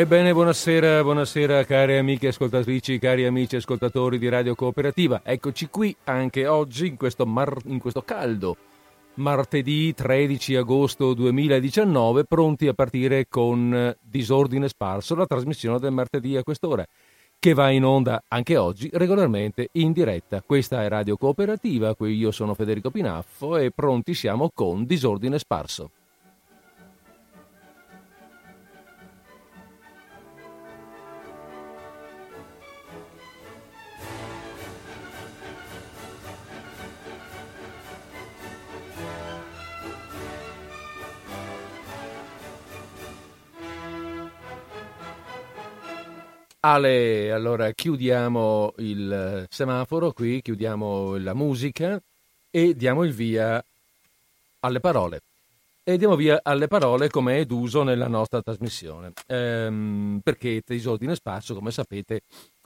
Ebbene, buonasera, buonasera cari amiche ascoltatrici, cari amici ascoltatori di Radio Cooperativa. Eccoci qui anche oggi in questo, mar- in questo caldo martedì 13 agosto 2019, pronti a partire con Disordine Sparso, la trasmissione del martedì a quest'ora, che va in onda anche oggi regolarmente in diretta. Questa è Radio Cooperativa, qui io sono Federico Pinaffo e pronti siamo con Disordine Sparso. Ale, allora chiudiamo il semaforo qui, chiudiamo la musica e diamo il via alle parole. E diamo via alle parole come è d'uso nella nostra trasmissione. Ehm, perché Tesordine Spazio, come sapete,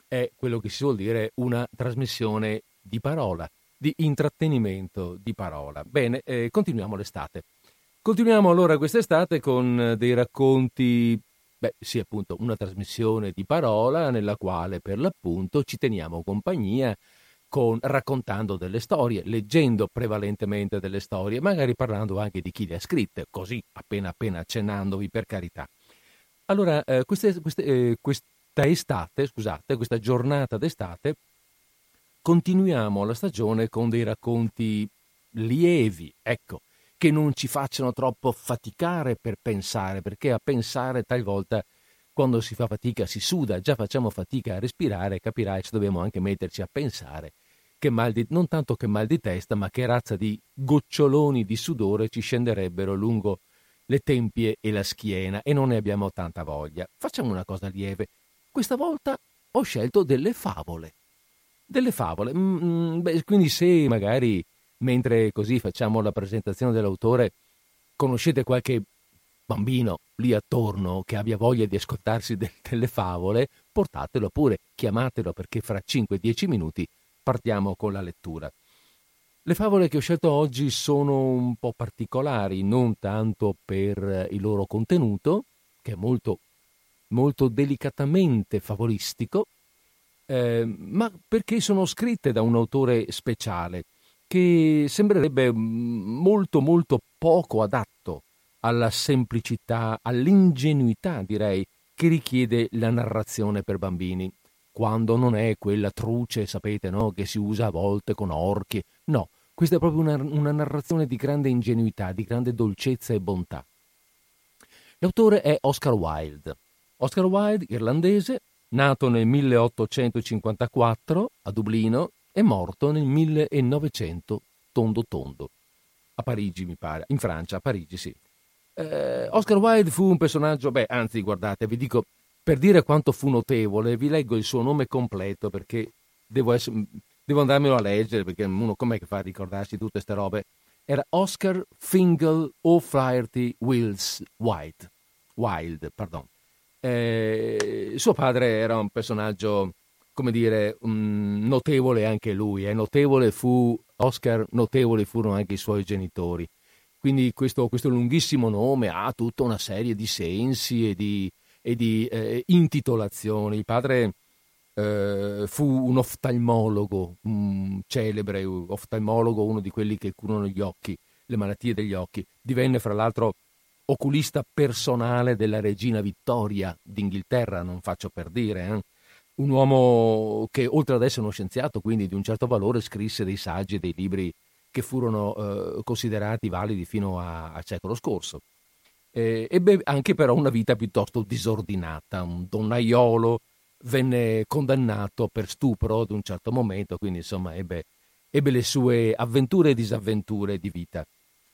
è quello che si vuol dire una trasmissione di parola, di intrattenimento di parola. Bene, eh, continuiamo l'estate. Continuiamo allora quest'estate con dei racconti Beh, sì, appunto, una trasmissione di parola nella quale per l'appunto ci teniamo compagnia con, raccontando delle storie, leggendo prevalentemente delle storie, magari parlando anche di chi le ha scritte, così appena appena accennandovi per carità. Allora, eh, queste, queste, eh, questa estate, scusate, questa giornata d'estate, continuiamo la stagione con dei racconti lievi, ecco, che non ci facciano troppo faticare per pensare, perché a pensare talvolta quando si fa fatica si suda, già facciamo fatica a respirare, capirai se dobbiamo anche metterci a pensare che mal di, non tanto che mal di testa, ma che razza di goccioloni di sudore ci scenderebbero lungo le tempie e la schiena e non ne abbiamo tanta voglia. Facciamo una cosa lieve. Questa volta ho scelto delle favole. Delle favole. Mm, mm beh, quindi se magari mentre così facciamo la presentazione dell'autore, conoscete qualche bambino lì attorno che abbia voglia di ascoltarsi de- delle favole, portatelo pure, chiamatelo perché fra 5-10 minuti partiamo con la lettura. Le favole che ho scelto oggi sono un po' particolari, non tanto per il loro contenuto, che è molto, molto delicatamente favolistico, eh, ma perché sono scritte da un autore speciale che sembrerebbe mm, molto molto poco adatto alla semplicità, all'ingenuità direi, che richiede la narrazione per bambini, quando non è quella truce, sapete, no? che si usa a volte con orchi. No, questa è proprio una, una narrazione di grande ingenuità, di grande dolcezza e bontà. L'autore è Oscar Wilde. Oscar Wilde, irlandese, nato nel 1854 a Dublino è morto nel 1900 tondo tondo. A Parigi, mi pare. In Francia, a Parigi, sì. Eh, Oscar Wilde fu un personaggio, beh, anzi, guardate, vi dico, per dire quanto fu notevole, vi leggo il suo nome completo perché devo, essere, devo andarmelo a leggere, perché uno com'è che fa a ricordarsi tutte queste robe? Era Oscar Fingal O'Flaherty Wills White. Wild, pardon. Eh, suo padre era un personaggio come dire, um, notevole anche lui, eh? notevole fu Oscar, notevoli furono anche i suoi genitori. Quindi questo, questo lunghissimo nome ha tutta una serie di sensi e di, e di eh, intitolazioni. Il padre eh, fu un oftalmologo, un celebre oftalmologo, uno di quelli che curano gli occhi, le malattie degli occhi. Divenne fra l'altro oculista personale della regina Vittoria d'Inghilterra, non faccio per dire, eh? Un uomo che oltre ad essere uno scienziato, quindi di un certo valore, scrisse dei saggi e dei libri che furono eh, considerati validi fino al secolo scorso. Eh, ebbe anche però una vita piuttosto disordinata, un donnaiolo, venne condannato per stupro ad un certo momento, quindi insomma ebbe, ebbe le sue avventure e disavventure di vita.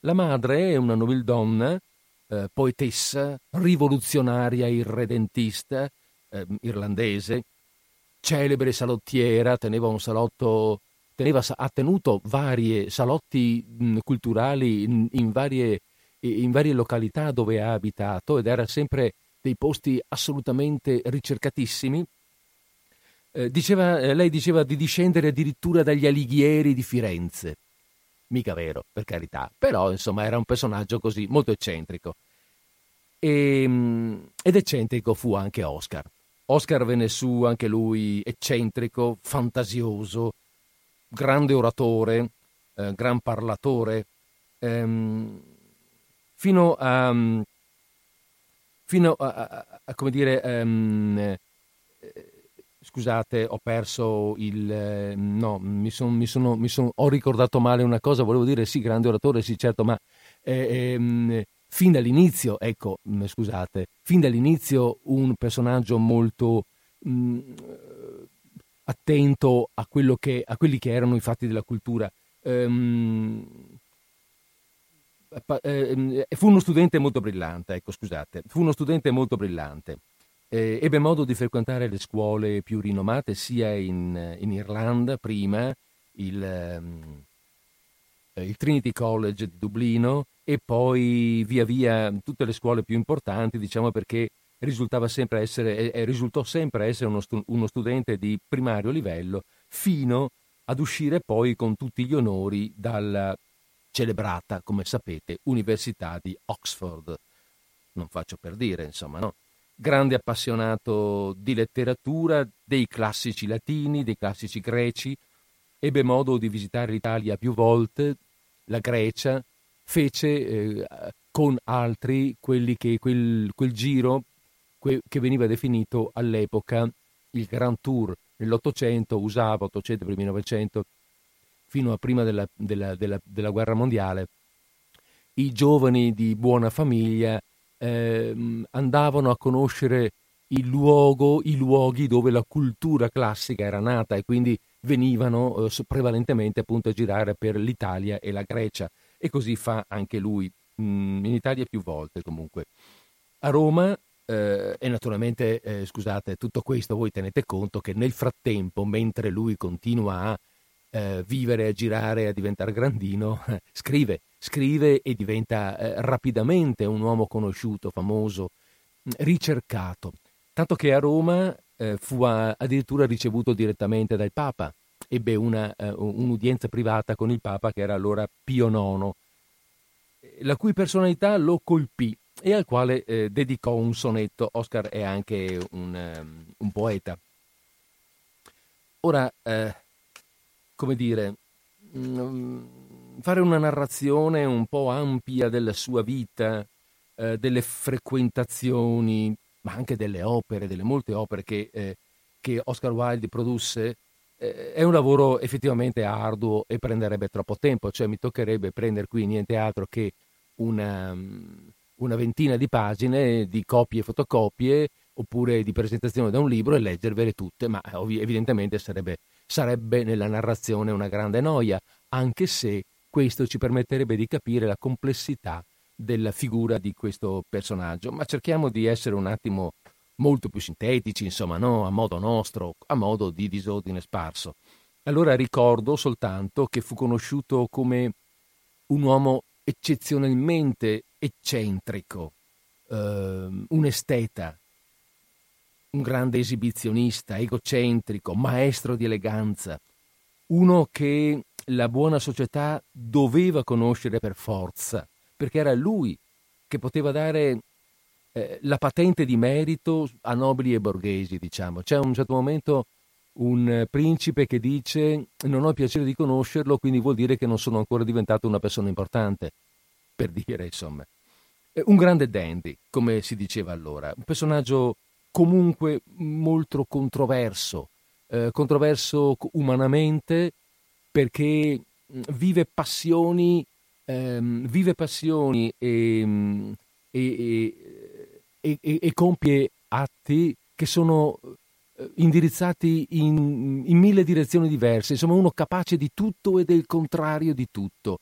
La madre è una nobildonna, eh, poetessa, rivoluzionaria irredentista, eh, irlandese, celebre salottiera, teneva un salotto, teneva, ha tenuto vari salotti culturali in, in, varie, in varie località dove ha abitato ed era sempre dei posti assolutamente ricercatissimi. Eh, diceva, eh, lei diceva di discendere addirittura dagli alighieri di Firenze. Mica vero, per carità, però insomma era un personaggio così molto eccentrico. E, mm, ed eccentrico fu anche Oscar. Oscar venne su anche lui eccentrico, fantasioso, grande oratore, eh, gran parlatore, ehm, fino a, fino a, a, a come dire, um, eh, scusate, ho perso il... Eh, no, mi son, mi sono, mi son, ho ricordato male una cosa, volevo dire sì, grande oratore, sì, certo, ma eh, ehm, fin dall'inizio, ecco, mm, scusate, fin dall'inizio un personaggio molto mh, mm, attento a, che, a, quelli che erano i fatti della cultura. Ehm, eh, fu uno studente molto brillante, ecco, scusate, fu uno studente molto brillante. Eh, ebbe modo di frequentare le scuole più rinomate sia in, in Irlanda prima, il, um, il, Trinity College di Dublino e poi via via tutte le scuole più importanti, diciamo perché risultava sempre essere, risultò sempre essere uno, stu- uno studente di primario livello fino ad uscire poi con tutti gli onori dalla celebrata, come sapete, Università di Oxford. Non faccio per dire, insomma, no? grande appassionato di letteratura, dei classici latini, dei classici greci, ebbe modo di visitare l'Italia più volte, la Grecia, fece eh, con altri che, quel, quel giro que, che veniva definito all'epoca il Grand Tour. Nell'Ottocento usava, 800 primi 900, fino a prima della, della, della, della guerra mondiale, i giovani di buona famiglia eh, andavano a conoscere il luogo, i luoghi dove la cultura classica era nata e quindi venivano eh, prevalentemente appunto a girare per l'Italia e la Grecia e così fa anche lui, mm, in Italia più volte comunque. A Roma eh, e naturalmente, eh, scusate, tutto questo voi tenete conto che nel frattempo, mentre lui continua a eh, vivere, a girare, a diventare grandino, scrive scrive e diventa eh, rapidamente un uomo conosciuto, famoso, mm, ricercato, tanto che a Roma eh, fu a, addirittura ricevuto direttamente dal Papa, ebbe una, eh, un'udienza privata con il Papa che era allora Pio IX, la cui personalità lo colpì e al quale eh, dedicò un sonetto. Oscar è anche un, um, un poeta. Ora, eh, come dire, um, fare una narrazione un po' ampia della sua vita, eh, delle frequentazioni, ma anche delle opere, delle molte opere che, eh, che Oscar Wilde produsse, eh, è un lavoro effettivamente arduo e prenderebbe troppo tempo, cioè mi toccherebbe prendere qui niente altro che una, una ventina di pagine di copie e fotocopie oppure di presentazione da un libro e leggervele tutte, ma evidentemente sarebbe, sarebbe nella narrazione una grande noia, anche se questo ci permetterebbe di capire la complessità della figura di questo personaggio, ma cerchiamo di essere un attimo molto più sintetici, insomma, no? a modo nostro, a modo di disordine sparso. Allora ricordo soltanto che fu conosciuto come un uomo eccezionalmente eccentrico, eh, un esteta, un grande esibizionista, egocentrico, maestro di eleganza, uno che la buona società doveva conoscere per forza, perché era lui che poteva dare eh, la patente di merito a nobili e borghesi, diciamo. C'è un certo momento un principe che dice non ho piacere di conoscerlo, quindi vuol dire che non sono ancora diventato una persona importante, per dire insomma. Un grande dandy, come si diceva allora, un personaggio comunque molto controverso, eh, controverso umanamente, perché vive passioni, ehm, vive passioni e, e, e, e, compie atti che sono eh, indirizzati in, in, mille direzioni diverse, insomma uno capace di tutto e del contrario di tutto.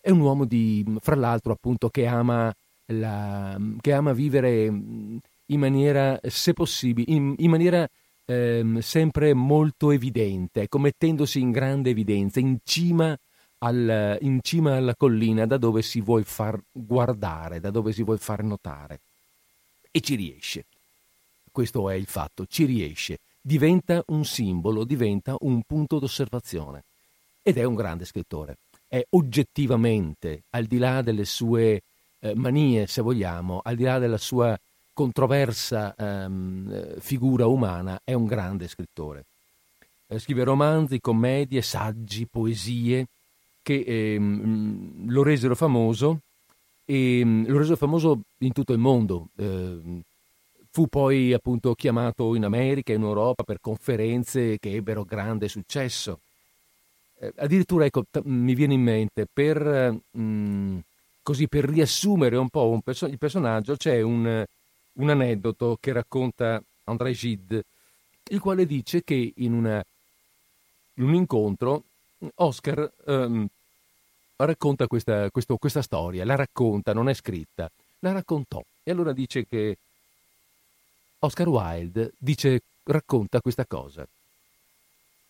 È un uomo di, fra l'altro appunto che ama, la, che ama vivere in maniera, se possibile, in, in maniera ehm, sempre molto evidente, ecco, mettendosi in grande evidenza, in cima, al, in cima alla collina da dove si vuole far guardare, da dove si vuole far notare. E ci riesce. Questo è il fatto, ci riesce. Diventa un simbolo, diventa un punto d'osservazione. Ed è un grande scrittore. È oggettivamente, al di là delle sue eh, manie, se vogliamo, al di là della sua controversa ehm, figura umana, è un grande scrittore. Eh, scrive romanzi, commedie, saggi, poesie che ehm, lo resero famoso e ehm, lo resero famoso in tutto il mondo. Eh, fu poi appunto chiamato in America in Europa per conferenze che ebbero grande successo. Eh, addirittura, ecco, t- mi viene in mente, per, mh, mm, così, per riassumere un po' un perso- il personaggio, c'è un, un, aneddoto che racconta André Gide, il quale dice che in, una, in un incontro Oscar um, racconta questa, questo, questa storia, la racconta, non è scritta, la raccontò. E allora dice che Oscar Wilde dice, racconta questa cosa.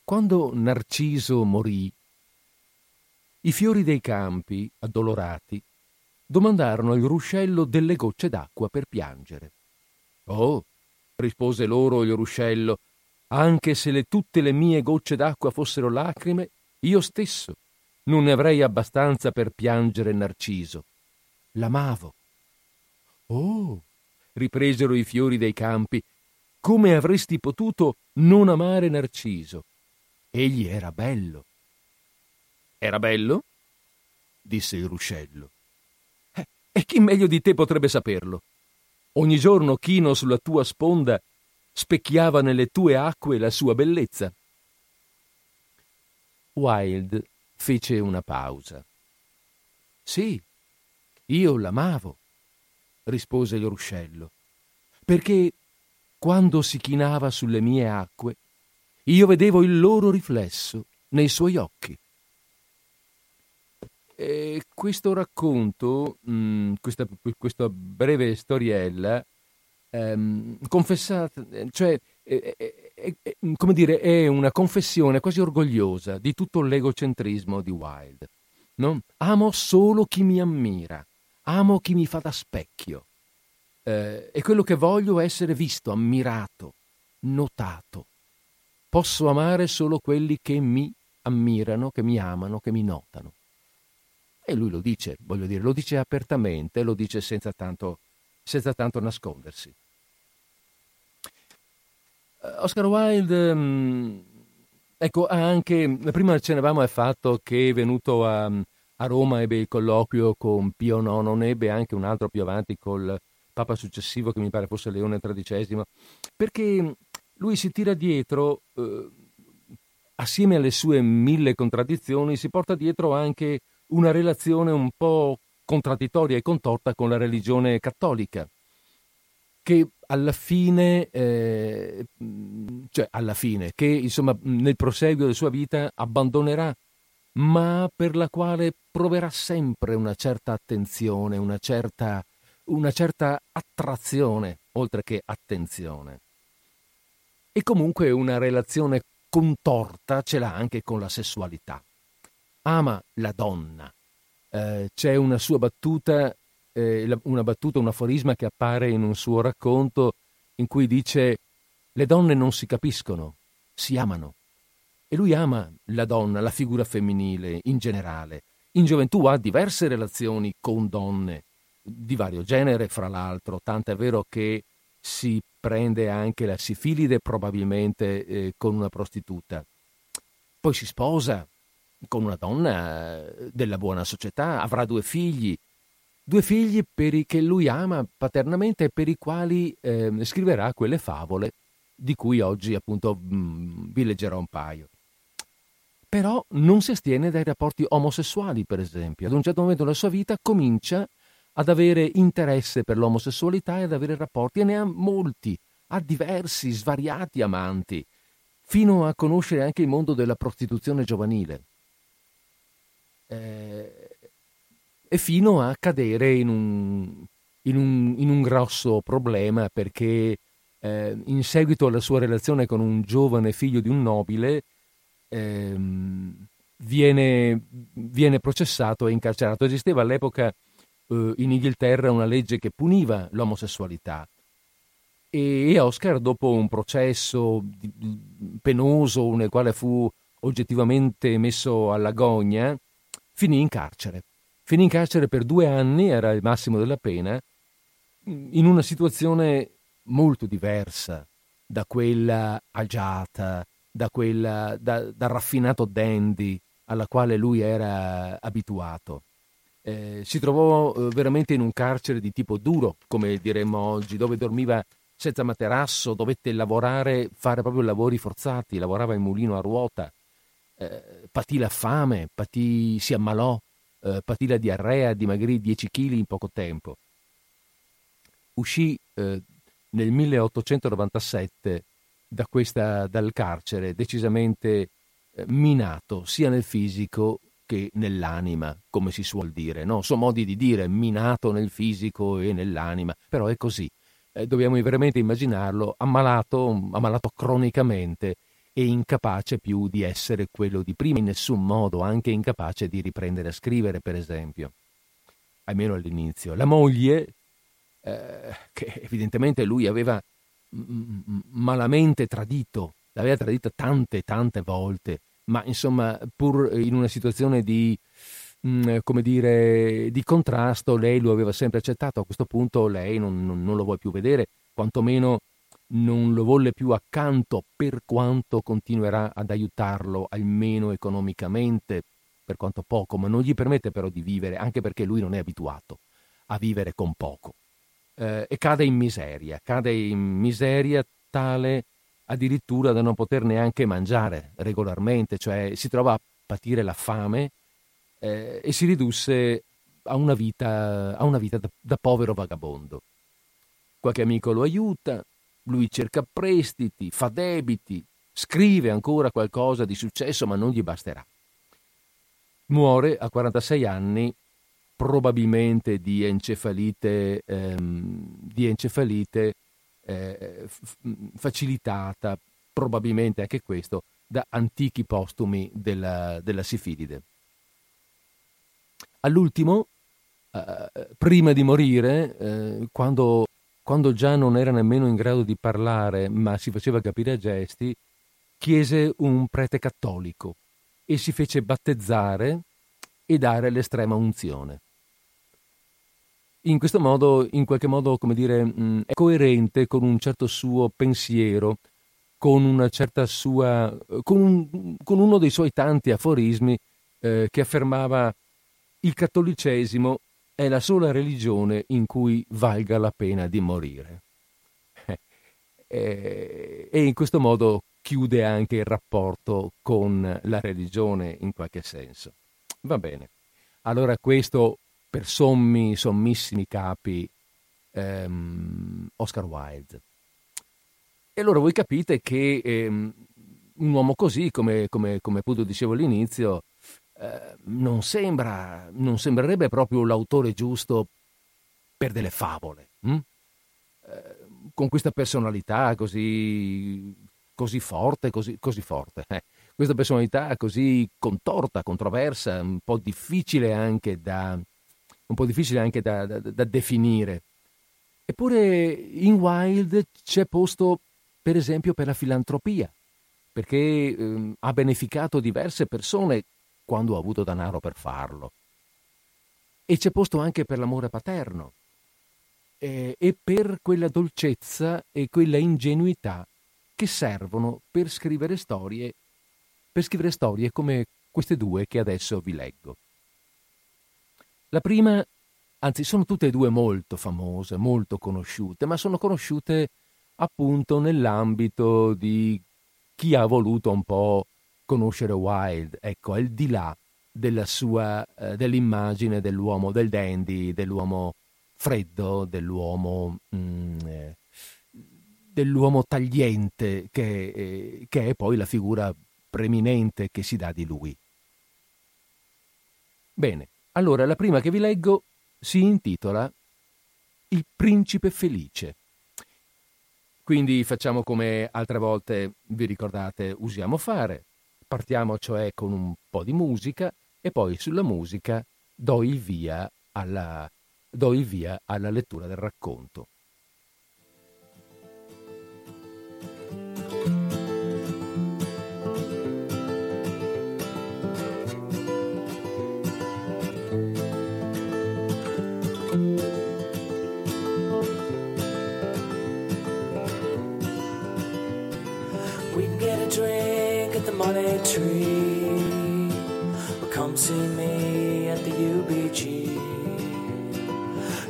Quando Narciso morì, i fiori dei campi, addolorati, domandarono al ruscello delle gocce d'acqua per piangere. Oh, rispose loro il ruscello, anche se le, tutte le mie gocce d'acqua fossero lacrime, io stesso non ne avrei abbastanza per piangere Narciso. L'amavo. Oh, ripresero i fiori dei campi, come avresti potuto non amare Narciso? Egli era bello. Era bello? disse il ruscello. Eh, e chi meglio di te potrebbe saperlo? Ogni giorno chino sulla tua sponda specchiava nelle tue acque la sua bellezza. Wild fece una pausa. Sì, io l'amavo, rispose il ruscello, perché quando si chinava sulle mie acque, io vedevo il loro riflesso nei suoi occhi. E questo racconto, mm, questa, questa, breve storiella, ehm, confessata, cioè, è, come dire, è una confessione quasi orgogliosa di tutto l'egocentrismo di Wilde. No? Amo solo chi mi ammira, amo chi mi fa da specchio. Eh, e quello che voglio è essere visto, ammirato, notato. Posso amare solo quelli che mi ammirano, che mi amano, che mi notano. E lui lo dice, voglio dire, lo dice apertamente, lo dice senza tanto, senza tanto nascondersi. Eh, Oscar Wilde, mm, ecco, ha anche, prima accennavamo al fatto che è venuto a, a Roma, ebbe il colloquio con Pio IX, non ebbe anche un altro più avanti col Papa successivo, che mi pare fosse Leone XIII, perché lui si tira dietro, eh, assieme alle sue mille contraddizioni, si porta dietro anche una relazione un po' contraddittoria e contorta con la religione cattolica, che alla fine, eh, cioè alla fine, che insomma nel proseguio della sua vita abbandonerà, ma per la quale proverà sempre una certa attenzione, una certa una certa attrazione, oltre che attenzione. E comunque una relazione contorta ce l'ha anche con la sessualità. Ama la donna. Eh, c'è una sua battuta, eh, una battuta, un aforisma che appare in un suo racconto in cui dice le donne non si capiscono, si amano. E lui ama la donna, la figura femminile in generale. In gioventù ha diverse relazioni con donne, di vario genere, fra l'altro, tanto è vero che si prende anche la sifilide probabilmente eh, con una prostituta. Poi si sposa con una donna eh, della buona società, avrà due figli, due figli i che lui ama paternamente e per i quali eh, scriverà quelle favole di cui oggi appunto mh, mm, vi leggerò un paio. Però non si astiene dai rapporti omosessuali, per esempio. Ad un certo momento della sua vita comincia ad avere interesse per l'omosessualità e ad avere rapporti, e ne ha molti, ha diversi, svariati amanti, fino a conoscere anche il mondo della prostituzione giovanile. Eh, e fino a cadere in un, in un, in un grosso problema perché eh, in seguito alla sua relazione con un giovane figlio di un nobile ehm, viene, viene processato e incarcerato. Esisteva all'epoca eh, in Inghilterra una legge che puniva l'omosessualità. E Oscar, dopo un processo penoso nel quale fu oggettivamente messo alla gogna, finì in carcere. Finì in carcere per due anni, era il massimo della pena, in una situazione molto diversa da quella agiata, da quella da, da raffinato dandy alla quale lui era abituato. Eh, si trovò eh, veramente in un carcere di tipo duro, come diremmo oggi, dove dormiva senza materasso, dovette lavorare, fare proprio lavori forzati, lavorava in mulino a ruota, eh, patì la fame, patì, si ammalò, eh, patì la diarrea, dimagrì 10 kg in poco tempo. Uscì eh, nel 1897 da questa, dal carcere decisamente eh, minato sia nel fisico che nell'anima, come si suol dire. No? Sono modi di dire minato nel fisico e nell'anima, però è così. Eh, dobbiamo veramente immaginarlo ammalato, ammalato cronicamente e incapace più di essere quello di prima, in nessun modo, anche incapace di riprendere a scrivere, per esempio, almeno all'inizio. La moglie, eh, che evidentemente lui aveva malamente tradito, l'aveva tradita tante, tante volte, ma insomma, pur in una situazione di, come dire, di contrasto, lei lo aveva sempre accettato. A questo punto lei non, non, non lo vuole più vedere, quantomeno non lo volle più accanto per quanto continuerà ad aiutarlo, almeno economicamente, per quanto poco, ma non gli permette però di vivere, anche perché lui non è abituato a vivere con poco. Eh, e cade in miseria, cade in miseria tale addirittura da non poter neanche mangiare regolarmente, cioè si trova a patire la fame eh, e si ridusse a una vita, a una vita da, da povero vagabondo. Qualche amico lo aiuta, lui cerca prestiti, fa debiti, scrive ancora qualcosa di successo, ma non gli basterà. Muore a 46 anni, probabilmente di encefalite, ehm, di encefalite eh, f- facilitata, probabilmente anche questo, da antichi postumi della, della sifilide. All'ultimo, eh, prima di morire, eh, quando quando già non era nemmeno in grado di parlare, ma si faceva capire a gesti, chiese un prete cattolico e si fece battezzare e dare l'estrema unzione. In questo modo, in qualche modo, come dire, è coerente con un certo suo pensiero, con una certa sua, con, un, con uno dei suoi tanti aforismi eh, che affermava il cattolicesimo è la sola religione in cui valga la pena di morire. e in questo modo chiude anche il rapporto con la religione in qualche senso. Va bene. Allora questo per sommi, sommissimi capi ehm, Oscar Wilde. E allora voi capite che ehm, un uomo così, come, come, come appunto dicevo all'inizio, eh, non, sembra, non sembrerebbe proprio l'autore giusto per delle favole. Hm? Eh, con questa personalità così, così forte, così, così forte, eh. questa personalità così contorta, controversa, un po' difficile anche da, difficile anche da, da, da definire. Eppure in Wilde c'è posto, per esempio, per la filantropia, perché eh, ha beneficato diverse persone quando ha avuto denaro per farlo. E c'è posto anche per l'amore paterno eh, e per quella dolcezza e quella ingenuità che servono per scrivere storie, per scrivere storie come queste due che adesso vi leggo. La prima, anzi sono tutte e due molto famose, molto conosciute, ma sono conosciute appunto nell'ambito di chi ha voluto un po' conoscere Wilde, ecco, al di là della sua, eh, dell'immagine dell'uomo, del dandy, dell'uomo freddo, dell'uomo, mm, eh, dell'uomo tagliente, che, eh, che è poi la figura preeminente che si dà di lui. Bene, allora la prima che vi leggo si intitola Il principe felice. Quindi facciamo come altre volte vi ricordate usiamo fare. Partiamo cioè con un po' di musica e poi sulla musica do il via alla, do il via alla lettura del racconto.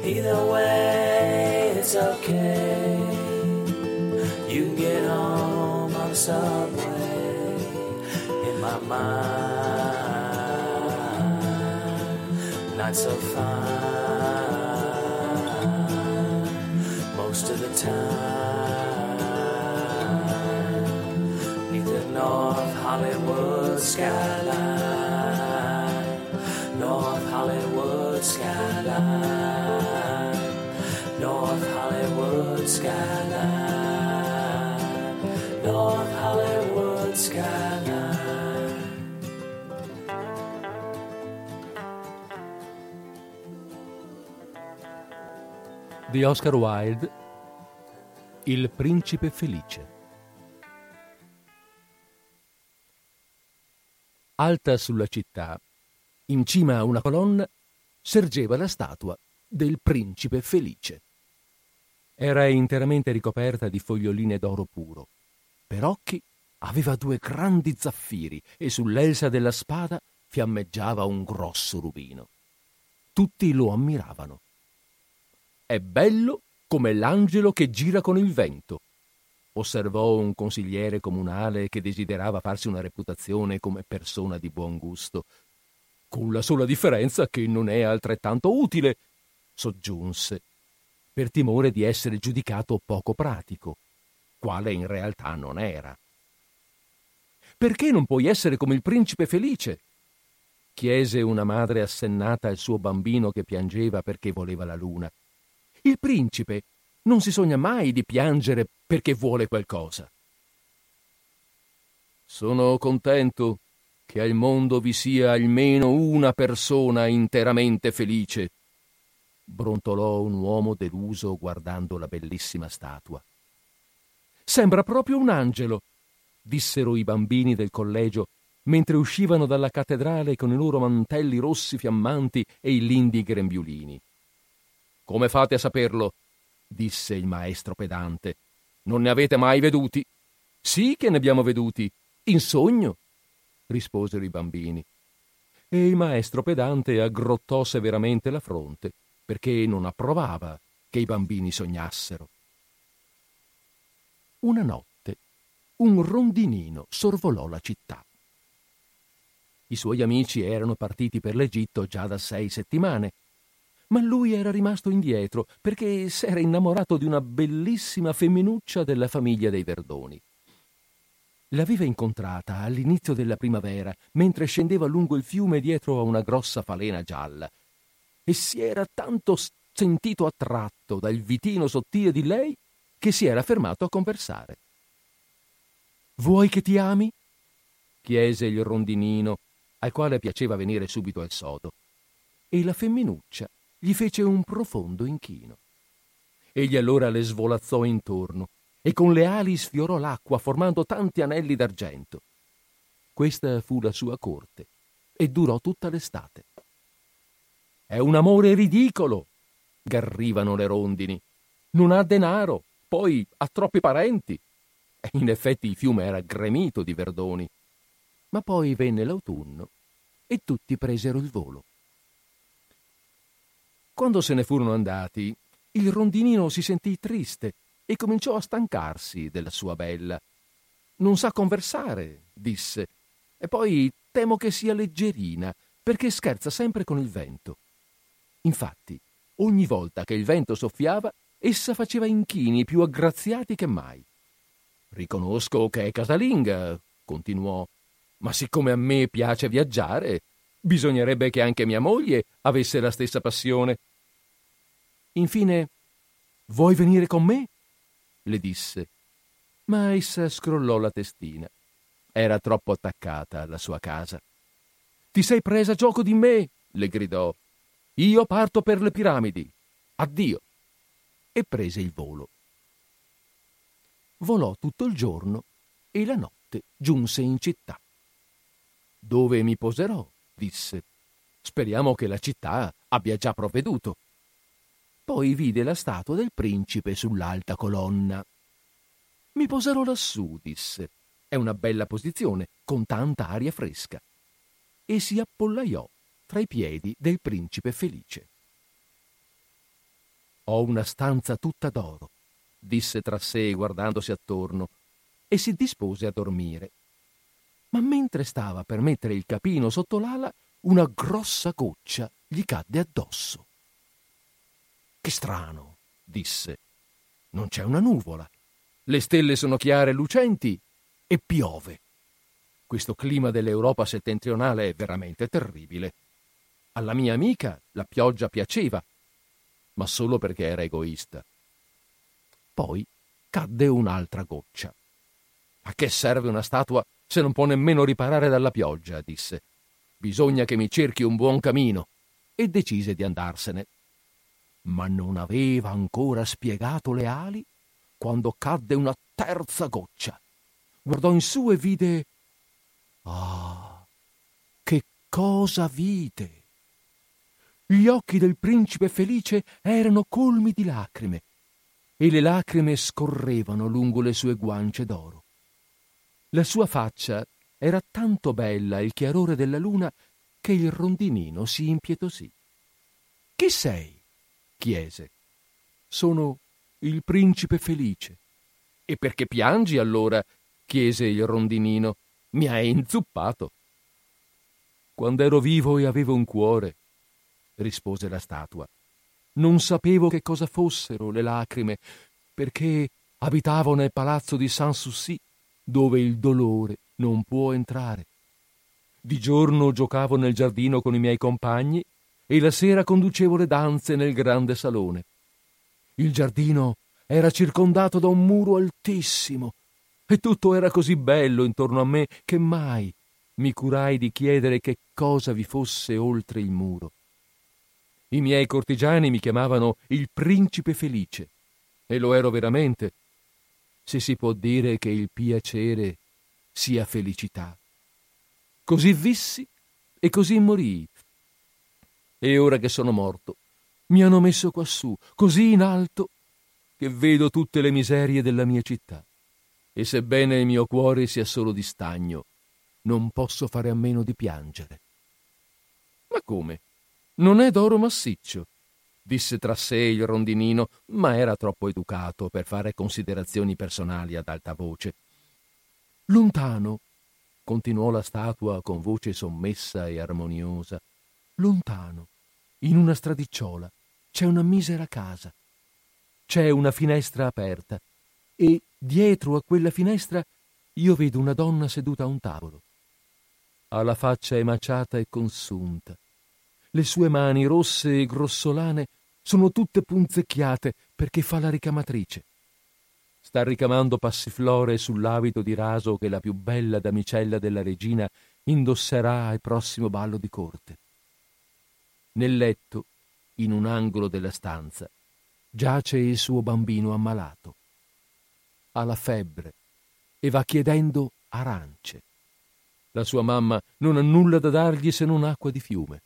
Either way, it's okay. You can get home on the subway. In my mind, not so fine. Most of the time, neath the North Hollywood skyline, Di Oscar Wilde Il principe felice. Alta sulla città, in cima a una colonna, sergeva la statua del principe felice. Era interamente ricoperta di foglioline d'oro puro. Per occhi aveva due grandi zaffiri e sull'elsa della spada fiammeggiava un grosso rubino. Tutti lo ammiravano. È bello come l'angelo che gira con il vento, osservò un consigliere comunale che desiderava farsi una reputazione come persona di buon gusto. Con la sola differenza che non è altrettanto utile, soggiunse, per timore di essere giudicato poco pratico, quale in realtà non era. Perché non puoi essere come il principe felice? chiese una madre assennata al suo bambino che piangeva perché voleva la luna. Il principe non si sogna mai di piangere perché vuole qualcosa. Sono contento che al mondo vi sia almeno una persona interamente felice, brontolò un uomo deluso guardando la bellissima statua. Sembra proprio un angelo, dissero i bambini del collegio mentre uscivano dalla cattedrale con i loro mantelli rossi fiammanti e i lindi grembiulini. Come fate a saperlo? disse il maestro pedante. Non ne avete mai veduti? Sì che ne abbiamo veduti. In sogno, risposero i bambini. E il maestro pedante aggrottò severamente la fronte, perché non approvava che i bambini sognassero. Una notte un rondinino sorvolò la città. I suoi amici erano partiti per l'Egitto già da sei settimane ma lui era rimasto indietro perché s'era innamorato di una bellissima femminuccia della famiglia dei Verdoni. L'aveva incontrata all'inizio della primavera, mentre scendeva lungo il fiume dietro a una grossa falena gialla, e si era tanto sentito attratto dal vitino sottile di lei che si era fermato a conversare. Vuoi che ti ami? chiese il rondinino, al quale piaceva venire subito al sodo. E la femminuccia gli fece un profondo inchino. Egli allora le svolazzò intorno e con le ali sfiorò l'acqua formando tanti anelli d'argento. Questa fu la sua corte e durò tutta l'estate. È un amore ridicolo, garrivano le rondini. Non ha denaro, poi ha troppi parenti. In effetti il fiume era gremito di verdoni. Ma poi venne l'autunno e tutti presero il volo. Quando se ne furono andati, il rondinino si sentì triste e cominciò a stancarsi della sua bella. Non sa conversare, disse, e poi temo che sia leggerina, perché scherza sempre con il vento. Infatti, ogni volta che il vento soffiava, essa faceva inchini più aggraziati che mai. Riconosco che è casalinga, continuò, ma siccome a me piace viaggiare, bisognerebbe che anche mia moglie avesse la stessa passione. Infine, vuoi venire con me? le disse. Ma essa scrollò la testina. Era troppo attaccata alla sua casa. Ti sei presa gioco di me? le gridò. Io parto per le piramidi. Addio. E prese il volo. Volò tutto il giorno e la notte giunse in città. Dove mi poserò? disse. Speriamo che la città abbia già provveduto. Poi vide la statua del principe sull'alta colonna. Mi poserò lassù, disse. È una bella posizione, con tanta aria fresca. E si appollaiò tra i piedi del principe felice. Ho una stanza tutta d'oro, disse tra sé guardandosi attorno, e si dispose a dormire. Ma mentre stava per mettere il capino sotto l'ala, una grossa goccia gli cadde addosso. Che strano, disse. Non c'è una nuvola. Le stelle sono chiare e lucenti e piove. Questo clima dell'Europa settentrionale è veramente terribile. Alla mia amica la pioggia piaceva, ma solo perché era egoista. Poi cadde un'altra goccia. A che serve una statua se non può nemmeno riparare dalla pioggia? disse. Bisogna che mi cerchi un buon camino. E decise di andarsene. Ma non aveva ancora spiegato le ali quando cadde una terza goccia. Guardò in su e vide. Ah, che cosa vide! Gli occhi del principe felice erano colmi di lacrime e le lacrime scorrevano lungo le sue guance d'oro. La sua faccia era tanto bella il chiarore della luna che il rondinino si impietosì. Chi sei? chiese. Sono il principe felice. E perché piangi allora? chiese il rondinino. Mi hai inzuppato. Quando ero vivo e avevo un cuore, rispose la statua. Non sapevo che cosa fossero le lacrime, perché abitavo nel palazzo di Sanssouci, dove il dolore non può entrare. Di giorno giocavo nel giardino con i miei compagni e la sera conducevo le danze nel grande salone. Il giardino era circondato da un muro altissimo e tutto era così bello intorno a me che mai mi curai di chiedere che cosa vi fosse oltre il muro. I miei cortigiani mi chiamavano il principe felice, e lo ero veramente, se si può dire che il piacere sia felicità. Così vissi e così morii. E ora che sono morto, mi hanno messo quassù, così in alto, che vedo tutte le miserie della mia città. E sebbene il mio cuore sia solo di stagno, non posso fare a meno di piangere. Ma come? Non è d'oro massiccio, disse tra sé il rondinino, ma era troppo educato per fare considerazioni personali ad alta voce. Lontano, continuò la statua con voce sommessa e armoniosa, lontano, in una stradiciola, c'è una misera casa. C'è una finestra aperta e dietro a quella finestra io vedo una donna seduta a un tavolo. Ha la faccia emaciata e consunta le sue mani rosse e grossolane sono tutte punzecchiate perché fa la ricamatrice. Sta ricamando passiflore sull'abito di raso che la più bella damicella della regina indosserà al prossimo ballo di corte. Nel letto, in un angolo della stanza, giace il suo bambino ammalato. Ha la febbre e va chiedendo arance. La sua mamma non ha nulla da dargli se non acqua di fiume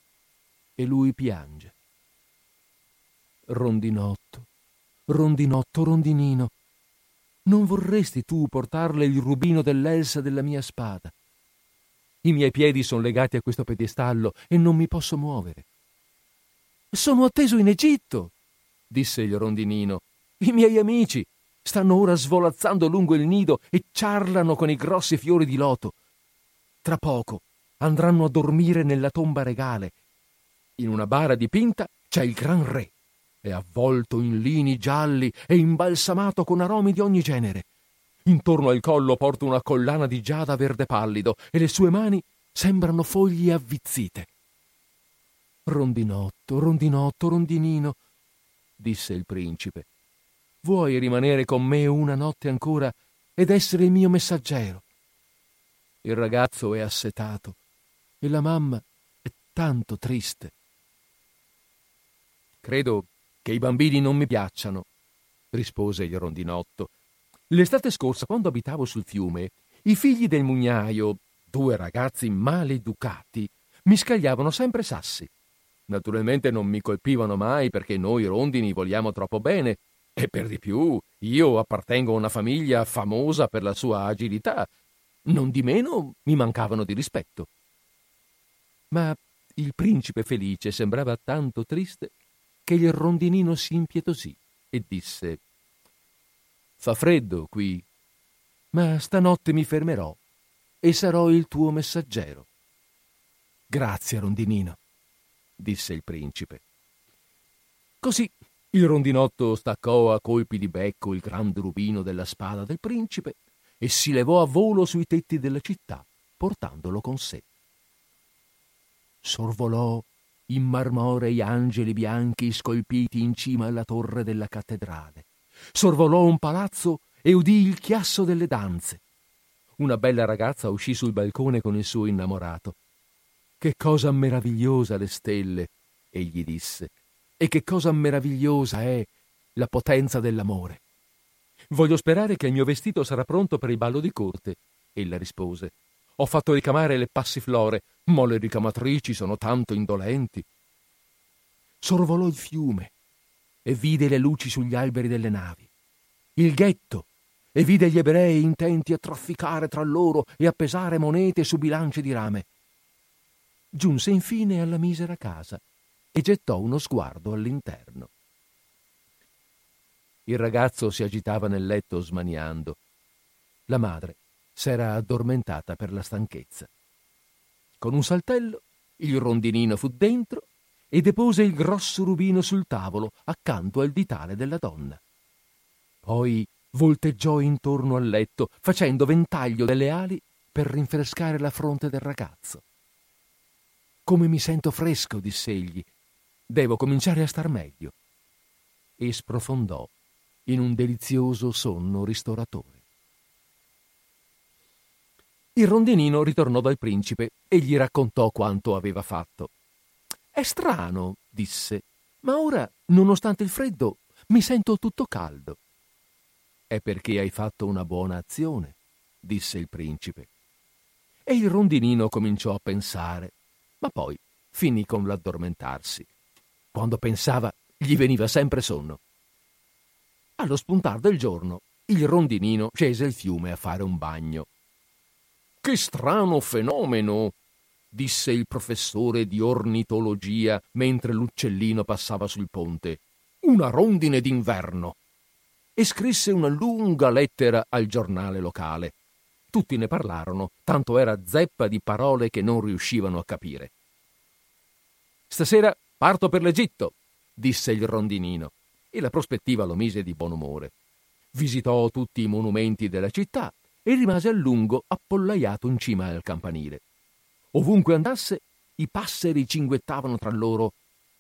e lui piange. Rondinotto, rondinotto, rondinino, non vorresti tu portarle il rubino dell'elsa della mia spada? I miei piedi sono legati a questo piedistallo e non mi posso muovere. Sono atteso in Egitto, disse il rondinino. I miei amici stanno ora svolazzando lungo il nido e ciarlano con i grossi fiori di loto. Tra poco andranno a dormire nella tomba regale in una bara dipinta c'è il gran re. È avvolto in lini gialli e imbalsamato con aromi di ogni genere. Intorno al collo porta una collana di giada verde pallido e le sue mani sembrano foglie avvizzite. Rondinotto, rondinotto, rondinino, disse il principe, vuoi rimanere con me una notte ancora ed essere il mio messaggero? Il ragazzo è assetato e la mamma è tanto triste. Credo che i bambini non mi piacciono, rispose il rondinotto. L'estate scorsa, quando abitavo sul fiume, i figli del mugnaio, due ragazzi maleducati, mi scagliavano sempre sassi. Naturalmente non mi colpivano mai perché noi rondini vogliamo troppo bene, e per di più io appartengo a una famiglia famosa per la sua agilità. non di meno mi mancavano di rispetto. Ma il principe felice sembrava tanto triste che il rondinino si impietosì e disse Fa freddo qui, ma stanotte mi fermerò e sarò il tuo messaggero. Grazie, rondinino, disse il principe. Così il rondinotto staccò a colpi di becco il grande rubino della spada del principe e si levò a volo sui tetti della città, portandolo con sé. Sorvolò in marmorei angeli bianchi scolpiti in cima alla torre della cattedrale. Sorvolò un palazzo e udì il chiasso delle danze. Una bella ragazza uscì sul balcone con il suo innamorato. Che cosa meravigliosa le stelle, egli disse, e che cosa meravigliosa è la potenza dell'amore. Voglio sperare che il mio vestito sarà pronto per il ballo di corte, ella rispose. Ho fatto ricamare le passiflore, ma le ricamatrici sono tanto indolenti. Sorvolò il fiume e vide le luci sugli alberi delle navi, il ghetto e vide gli ebrei intenti a trafficare tra loro e a pesare monete su bilance di rame. Giunse infine alla misera casa e gettò uno sguardo all'interno. Il ragazzo si agitava nel letto smaniando. La madre s'era addormentata per la stanchezza. Con un saltello il rondinino fu dentro e depose il grosso rubino sul tavolo accanto al ditale della donna. Poi volteggiò intorno al letto, facendo ventaglio delle ali per rinfrescare la fronte del ragazzo. Come mi sento fresco, diss'egli. Devo cominciare a star meglio. E sprofondò in un delizioso sonno ristoratore. Il rondinino ritornò dal principe e gli raccontò quanto aveva fatto. È strano, disse, ma ora, nonostante il freddo, mi sento tutto caldo. È perché hai fatto una buona azione, disse il principe. E il rondinino cominciò a pensare, ma poi finì con l'addormentarsi. Quando pensava, gli veniva sempre sonno. Allo spuntar del giorno, il rondinino scese il fiume a fare un bagno. Che strano fenomeno! disse il professore di ornitologia mentre l'uccellino passava sul ponte. Una rondine d'inverno. E scrisse una lunga lettera al giornale locale. Tutti ne parlarono, tanto era zeppa di parole che non riuscivano a capire. Stasera parto per l'Egitto, disse il rondinino, e la prospettiva lo mise di buon umore. Visitò tutti i monumenti della città e rimase a lungo appollaiato in cima al campanile. Ovunque andasse, i passeri cinguettavano tra loro.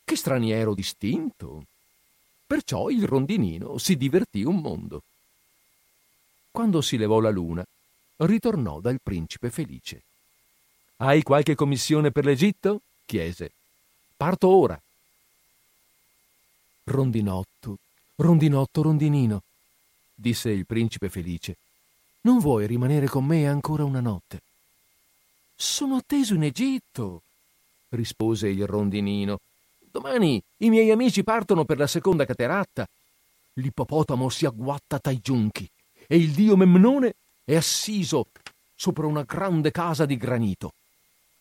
Che straniero distinto! Perciò il rondinino si divertì un mondo. Quando si levò la luna, ritornò dal principe felice. Hai qualche commissione per l'Egitto? chiese. Parto ora. Rondinotto, rondinotto, rondinino, disse il principe felice non vuoi rimanere con me ancora una notte? Sono atteso in Egitto, rispose il rondinino. Domani i miei amici partono per la seconda cateratta. L'ippopotamo si agguatta tra i giunchi e il dio Memnone è assiso sopra una grande casa di granito.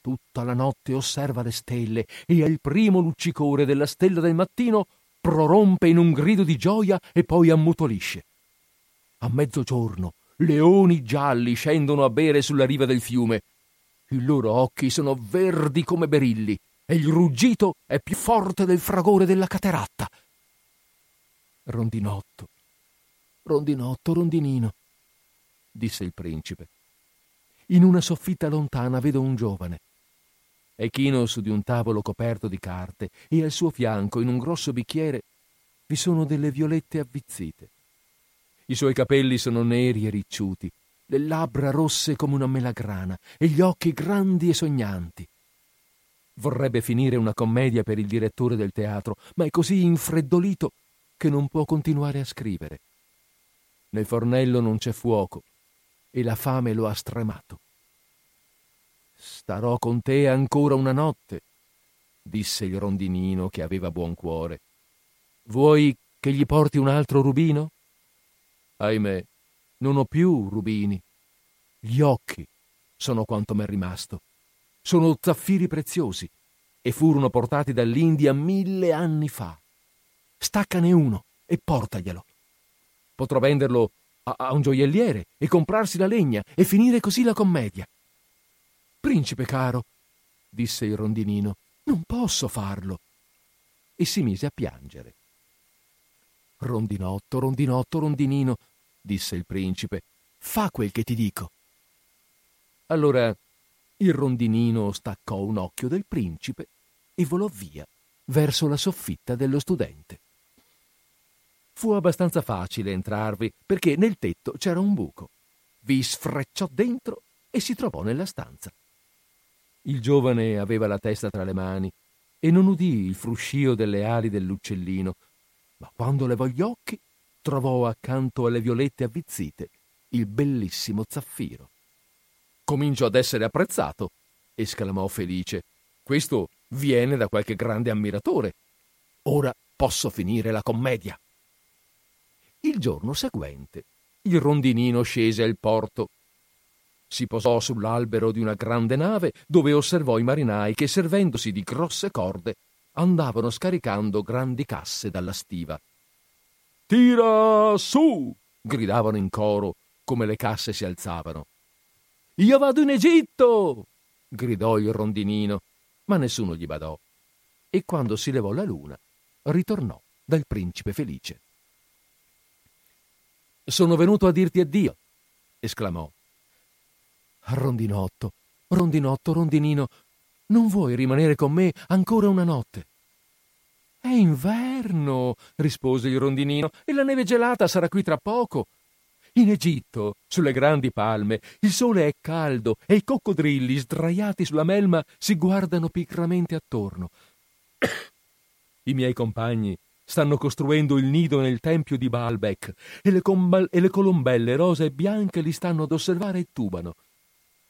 Tutta la notte osserva le stelle e al primo luccicore della stella del mattino prorompe in un grido di gioia e poi ammutolisce. A mezzogiorno leoni gialli scendono a bere sulla riva del fiume. I loro occhi sono verdi come berilli e il ruggito è più forte del fragore della cateratta. Rondinotto, rondinotto, rondinino, disse il principe. In una soffitta lontana vedo un giovane. È chino su di un tavolo coperto di carte e al suo fianco, in un grosso bicchiere, vi sono delle violette avvizzite. I suoi capelli sono neri e ricciuti, le labbra rosse come una melagrana e gli occhi grandi e sognanti. Vorrebbe finire una commedia per il direttore del teatro, ma è così infreddolito che non può continuare a scrivere. Nel fornello non c'è fuoco e la fame lo ha stremato. Starò con te ancora una notte, disse il rondinino che aveva buon cuore. Vuoi che gli porti un altro rubino? Ahimè, non ho più rubini. Gli occhi sono quanto m'è rimasto. Sono zaffiri preziosi e furono portati dall'India mille anni fa. Staccane uno e portaglielo. Potrò venderlo a, a un gioielliere e comprarsi la legna e finire così la commedia. Principe caro, disse il rondinino, non posso farlo. E si mise a piangere. Rondinotto, rondinotto, rondinino, disse il principe, fa quel che ti dico. Allora il rondinino staccò un occhio del principe e volò via verso la soffitta dello studente. Fu abbastanza facile entrarvi perché nel tetto c'era un buco. Vi sfrecciò dentro e si trovò nella stanza. Il giovane aveva la testa tra le mani e non udì il fruscio delle ali dell'uccellino, ma quando levò gli occhi trovò accanto alle violette avvizzite il bellissimo zaffiro. Comincio ad essere apprezzato, esclamò felice. Questo viene da qualche grande ammiratore. Ora posso finire la commedia. Il giorno seguente il rondinino scese al porto. Si posò sull'albero di una grande nave dove osservò i marinai che, servendosi di grosse corde, andavano scaricando grandi casse dalla stiva. Tira su! gridavano in coro come le casse si alzavano. Io vado in Egitto! gridò il rondinino, ma nessuno gli badò. E quando si levò la luna, ritornò dal principe felice. Sono venuto a dirti addio, esclamò. Rondinotto, rondinotto, rondinino, non vuoi rimanere con me ancora una notte? È inverno, rispose il rondinino, e la neve gelata sarà qui tra poco. In Egitto, sulle grandi palme, il sole è caldo e i coccodrilli sdraiati sulla melma si guardano picramente attorno. I miei compagni stanno costruendo il nido nel tempio di Baalbec e le, combal- e le colombelle rose e bianche li stanno ad osservare e tubano.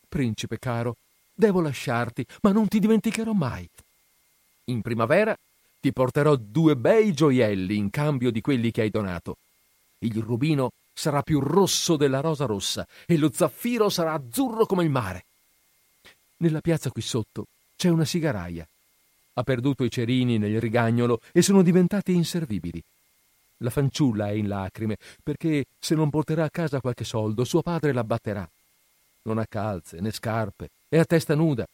Principe caro, devo lasciarti, ma non ti dimenticherò mai. In primavera ti porterò due bei gioielli in cambio di quelli che hai donato. Il rubino sarà più rosso della rosa rossa e lo zaffiro sarà azzurro come il mare. Nella piazza qui sotto c'è una sigaraia. Ha perduto i cerini nel rigagnolo e sono diventati inservibili. La fanciulla è in lacrime perché se non porterà a casa qualche soldo suo padre la batterà. Non ha calze né scarpe, è a testa nuda.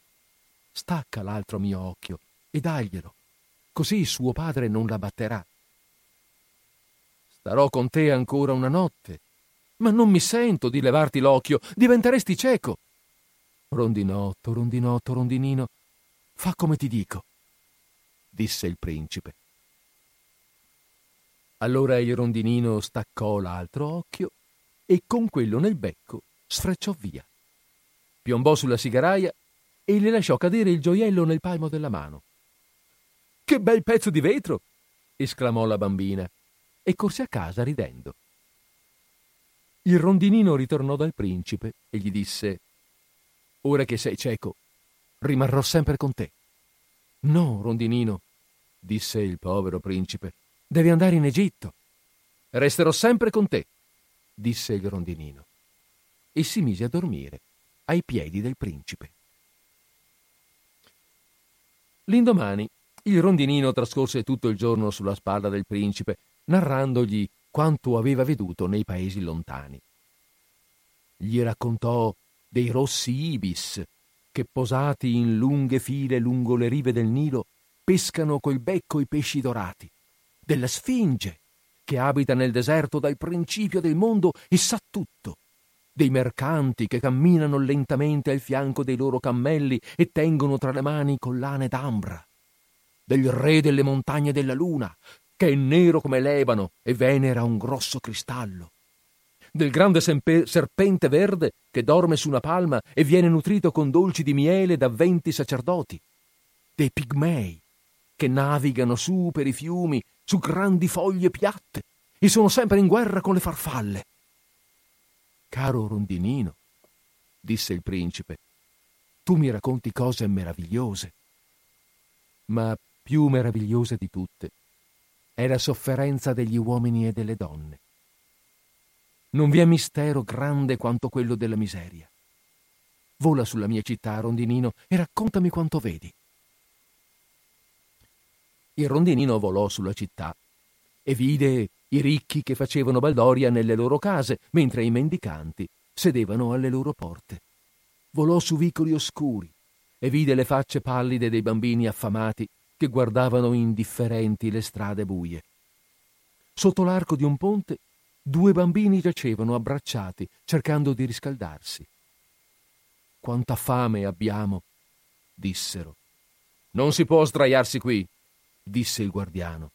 Stacca l'altro mio occhio e daglielo, così suo padre non la batterà. Starò con te ancora una notte, ma non mi sento di levarti l'occhio, diventeresti cieco. Rondinotto, rondinotto, rondinino, fa come ti dico, disse il principe. Allora il rondinino staccò l'altro occhio e con quello nel becco sfrecciò via. Piombò sulla sigaraia e le lasciò cadere il gioiello nel palmo della mano. Che bel pezzo di vetro! esclamò la bambina e corse a casa ridendo. Il rondinino ritornò dal principe e gli disse Ora che sei cieco, rimarrò sempre con te. No, rondinino, disse il povero principe, devi andare in Egitto. Resterò sempre con te, disse il rondinino, e si mise a dormire ai piedi del principe. L'indomani il rondinino trascorse tutto il giorno sulla spalla del principe narrandogli quanto aveva veduto nei paesi lontani. Gli raccontò dei rossi ibis che posati in lunghe file lungo le rive del Nilo pescano col becco i pesci dorati, della Sfinge che abita nel deserto dal principio del mondo e sa tutto, dei mercanti che camminano lentamente al fianco dei loro cammelli e tengono tra le mani collane d'ambra, del re delle montagne della luna, che è nero come l'ebano e venera un grosso cristallo, del grande sempe- serpente verde che dorme su una palma e viene nutrito con dolci di miele da venti sacerdoti, dei pigmei che navigano su per i fiumi su grandi foglie piatte e sono sempre in guerra con le farfalle. Caro rondinino, disse il principe, tu mi racconti cose meravigliose, ma più meravigliosa di tutte è la sofferenza degli uomini e delle donne. Non vi è mistero grande quanto quello della miseria. Vola sulla mia città, rondinino, e raccontami quanto vedi. Il rondinino volò sulla città e vide i ricchi che facevano baldoria nelle loro case, mentre i mendicanti sedevano alle loro porte. Volò su vicoli oscuri e vide le facce pallide dei bambini affamati che guardavano indifferenti le strade buie. Sotto l'arco di un ponte due bambini giacevano abbracciati, cercando di riscaldarsi. Quanta fame abbiamo, dissero. Non si può sdraiarsi qui, disse il guardiano,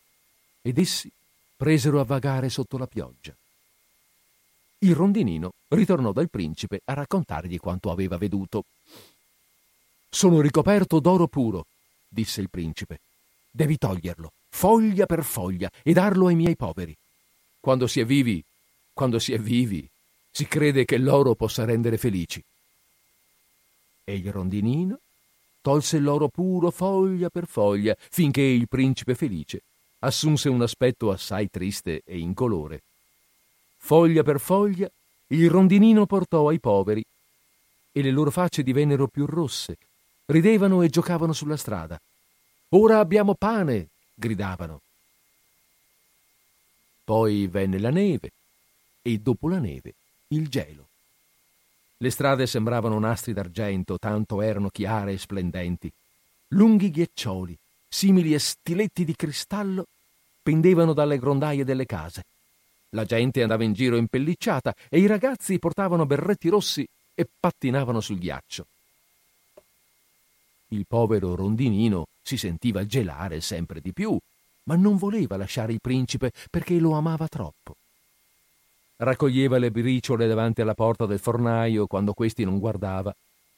ed essi presero a vagare sotto la pioggia. Il rondinino ritornò dal principe a raccontargli quanto aveva veduto. Sono ricoperto d'oro puro, disse il principe. Devi toglierlo, foglia per foglia, e darlo ai miei poveri. Quando si è vivi, quando si è vivi, si crede che l'oro possa rendere felici. E il rondinino tolse l'oro puro foglia per foglia, finché il principe felice assunse un aspetto assai triste e incolore. Foglia per foglia, il rondinino portò ai poveri e le loro facce divennero più rosse, ridevano e giocavano sulla strada. Ora abbiamo pane, gridavano. Poi venne la neve e dopo la neve il gelo. Le strade sembravano nastri d'argento, tanto erano chiare e splendenti. Lunghi ghiaccioli, simili a stiletti di cristallo, pendevano dalle grondaie delle case. La gente andava in giro impellicciata e i ragazzi portavano berretti rossi e pattinavano sul ghiaccio. Il povero rondinino si sentiva gelare sempre di più, ma non voleva lasciare il principe perché lo amava troppo. Raccoglieva le briciole davanti alla porta del fornaio quando questi non guardava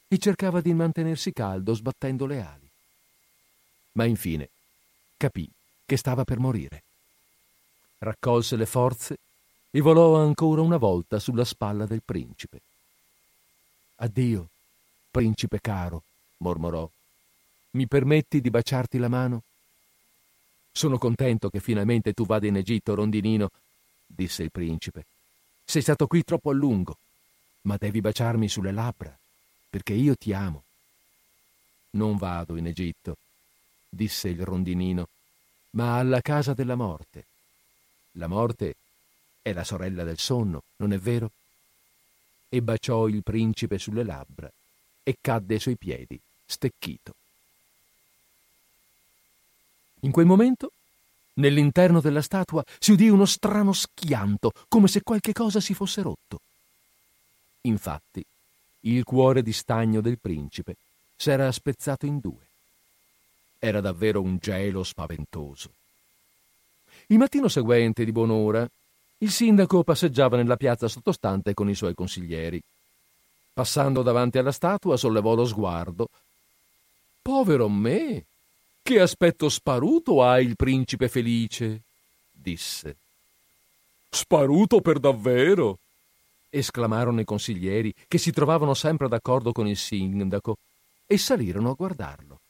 e cercava di mantenersi caldo sbattendo le ali. Ma infine capì che stava per morire. Raccolse le forze e volò ancora una volta sulla spalla del principe. Addio, principe caro, mormorò. Mi permetti di baciarti la mano? Sono contento che finalmente tu vada in Egitto, rondinino, disse il principe. Sei stato qui troppo a lungo, ma devi baciarmi sulle labbra, perché io ti amo. Non vado in Egitto, disse il rondinino, ma alla casa della morte. La morte è la sorella del sonno, non è vero? E baciò il principe sulle labbra e cadde ai suoi piedi, stecchito. In quel momento, nell'interno della statua si udì uno strano schianto, come se qualche cosa si fosse rotto. Infatti, il cuore di stagno del principe s'era spezzato in due. Era davvero un gelo spaventoso. Il mattino seguente, di buon'ora, il sindaco passeggiava nella piazza sottostante con i suoi consiglieri. Passando davanti alla statua, sollevò lo sguardo. Povero me! Che aspetto sparuto ha il principe felice! disse. Sparuto per davvero! esclamarono i consiglieri, che si trovavano sempre d'accordo con il sindaco, e salirono a guardarlo.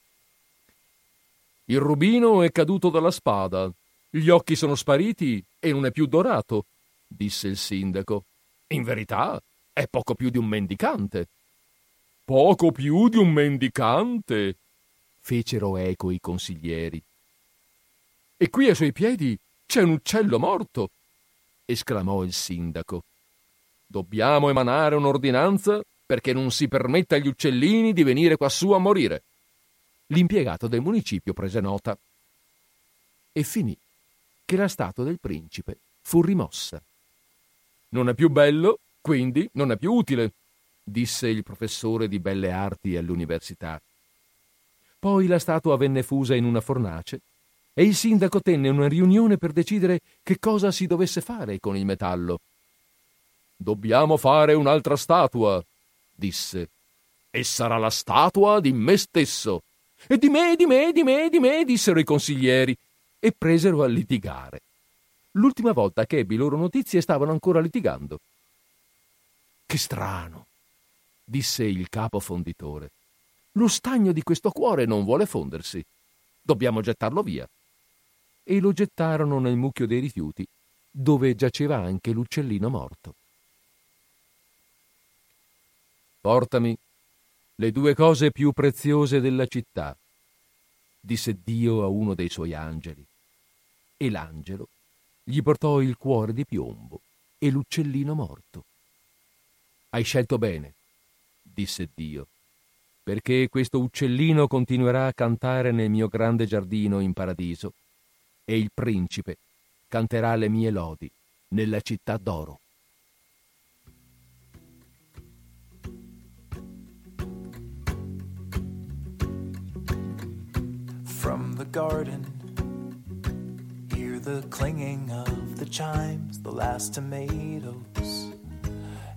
Il rubino è caduto dalla spada, gli occhi sono spariti e non è più dorato, disse il sindaco. In verità è poco più di un mendicante. Poco più di un mendicante, fecero eco i consiglieri. E qui ai suoi piedi c'è un uccello morto, esclamò il sindaco. Dobbiamo emanare un'ordinanza perché non si permetta agli uccellini di venire quassù a morire. L'impiegato del municipio prese nota. E finì che la statua del principe fu rimossa. Non è più bello, quindi non è più utile, disse il professore di belle arti all'università. Poi la statua venne fusa in una fornace e il sindaco tenne una riunione per decidere che cosa si dovesse fare con il metallo. Dobbiamo fare un'altra statua, disse. E sarà la statua di me stesso. E di me, di me, di me, di me, dissero i consiglieri, e presero a litigare. L'ultima volta che ebbi loro notizie stavano ancora litigando. Che strano, disse il capo fonditore. Lo stagno di questo cuore non vuole fondersi. Dobbiamo gettarlo via. E lo gettarono nel mucchio dei rifiuti, dove giaceva anche l'uccellino morto. Portami, le due cose più preziose della città, disse Dio a uno dei suoi angeli. E l'angelo gli portò il cuore di piombo e l'uccellino morto. Hai scelto bene, disse Dio, perché questo uccellino continuerà a cantare nel mio grande giardino in paradiso e il principe canterà le mie lodi nella città d'oro. From the garden, hear the clinging of the chimes, the last tomatoes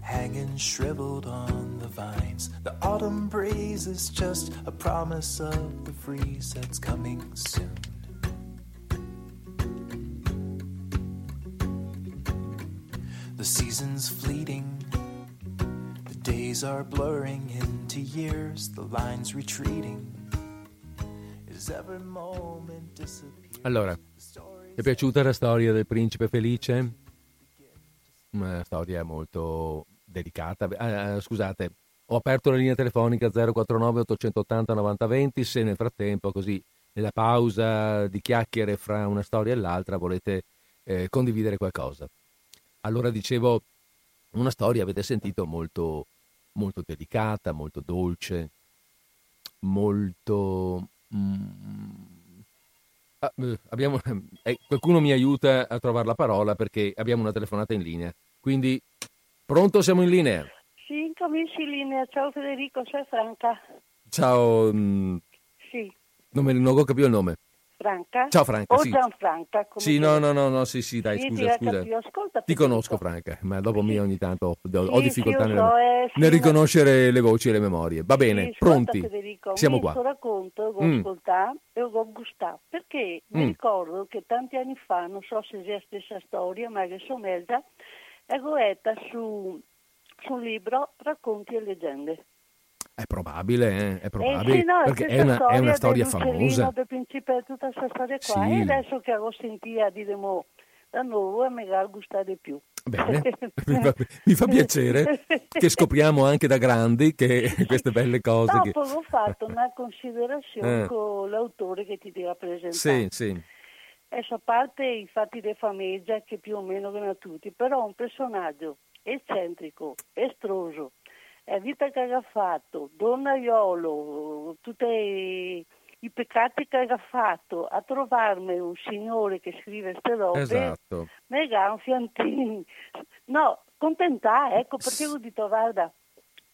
hanging shriveled on the vines. The autumn breeze is just a promise of the freeze that's coming soon. The season's fleeting, the days are blurring into years, the lines retreating. As every moment disappears, Allora, ti è piaciuta la storia del principe felice? Una storia molto delicata. Ah, ah, scusate, ho aperto la linea telefonica 049 880 9020 se nel frattempo, così nella pausa di chiacchiere fra una storia e l'altra, volete eh, condividere qualcosa. Allora dicevo, una storia, avete sentito, molto, molto delicata, molto dolce, molto... mm, Ah, eh, abbiamo- eh, qualcuno mi aiuta a trovare la parola perché abbiamo una telefonata in linea. Quindi, pronto, siamo in linea. Sì, incominci in linea. Ciao Federico, sei Franca? Ciao, mm, Sì, non, me- non ho capito il nome. Franca? Ciao, Franca, O sì. Gianfranca, Sì, no, no, no, no, sì, sì, dai, Sì, scusa, ti scusa. Ascolta, Ti conosco, Franca, ma dopo me ogni tanto ho, ho Sì, difficoltà sì, nel, so, eh, sì, nel riconoscere le voci e le memorie. Va bene, Sì, ascolta, pronti? Federico, Siamo mi qua. sto racconto, ho Mm. ascoltato e ho gustato, perché mi Mm. ricordo che tanti anni fa, non so se sia la stessa storia, ma che somiglia, ero letta su, su un libro Racconti e leggende. È probabile, eh, è Eh probabile, sì, no, perché è una, è una storia famosa. del principe, tutta questa storia qua. Sì. E adesso che ho sentito mo, da nuovo mi ha gustato di più. Bene, mi fa, mi fa piacere che scopriamo anche da grandi che queste belle cose. Che... Dopo ho fatto una considerazione Eh. con l'autore che ti dirà presentato. Sì, sì, Adesso a parte i fatti di famiglia che più o meno che tutti, però un personaggio eccentrico, estroso, la vita che ha fatto, donnaiolo, tutti i, peccati che ha fatto, a trovarmi un signore che scrive queste robe, esatto. dà un fiantino. No, contenta, ecco, perché ho detto, guarda,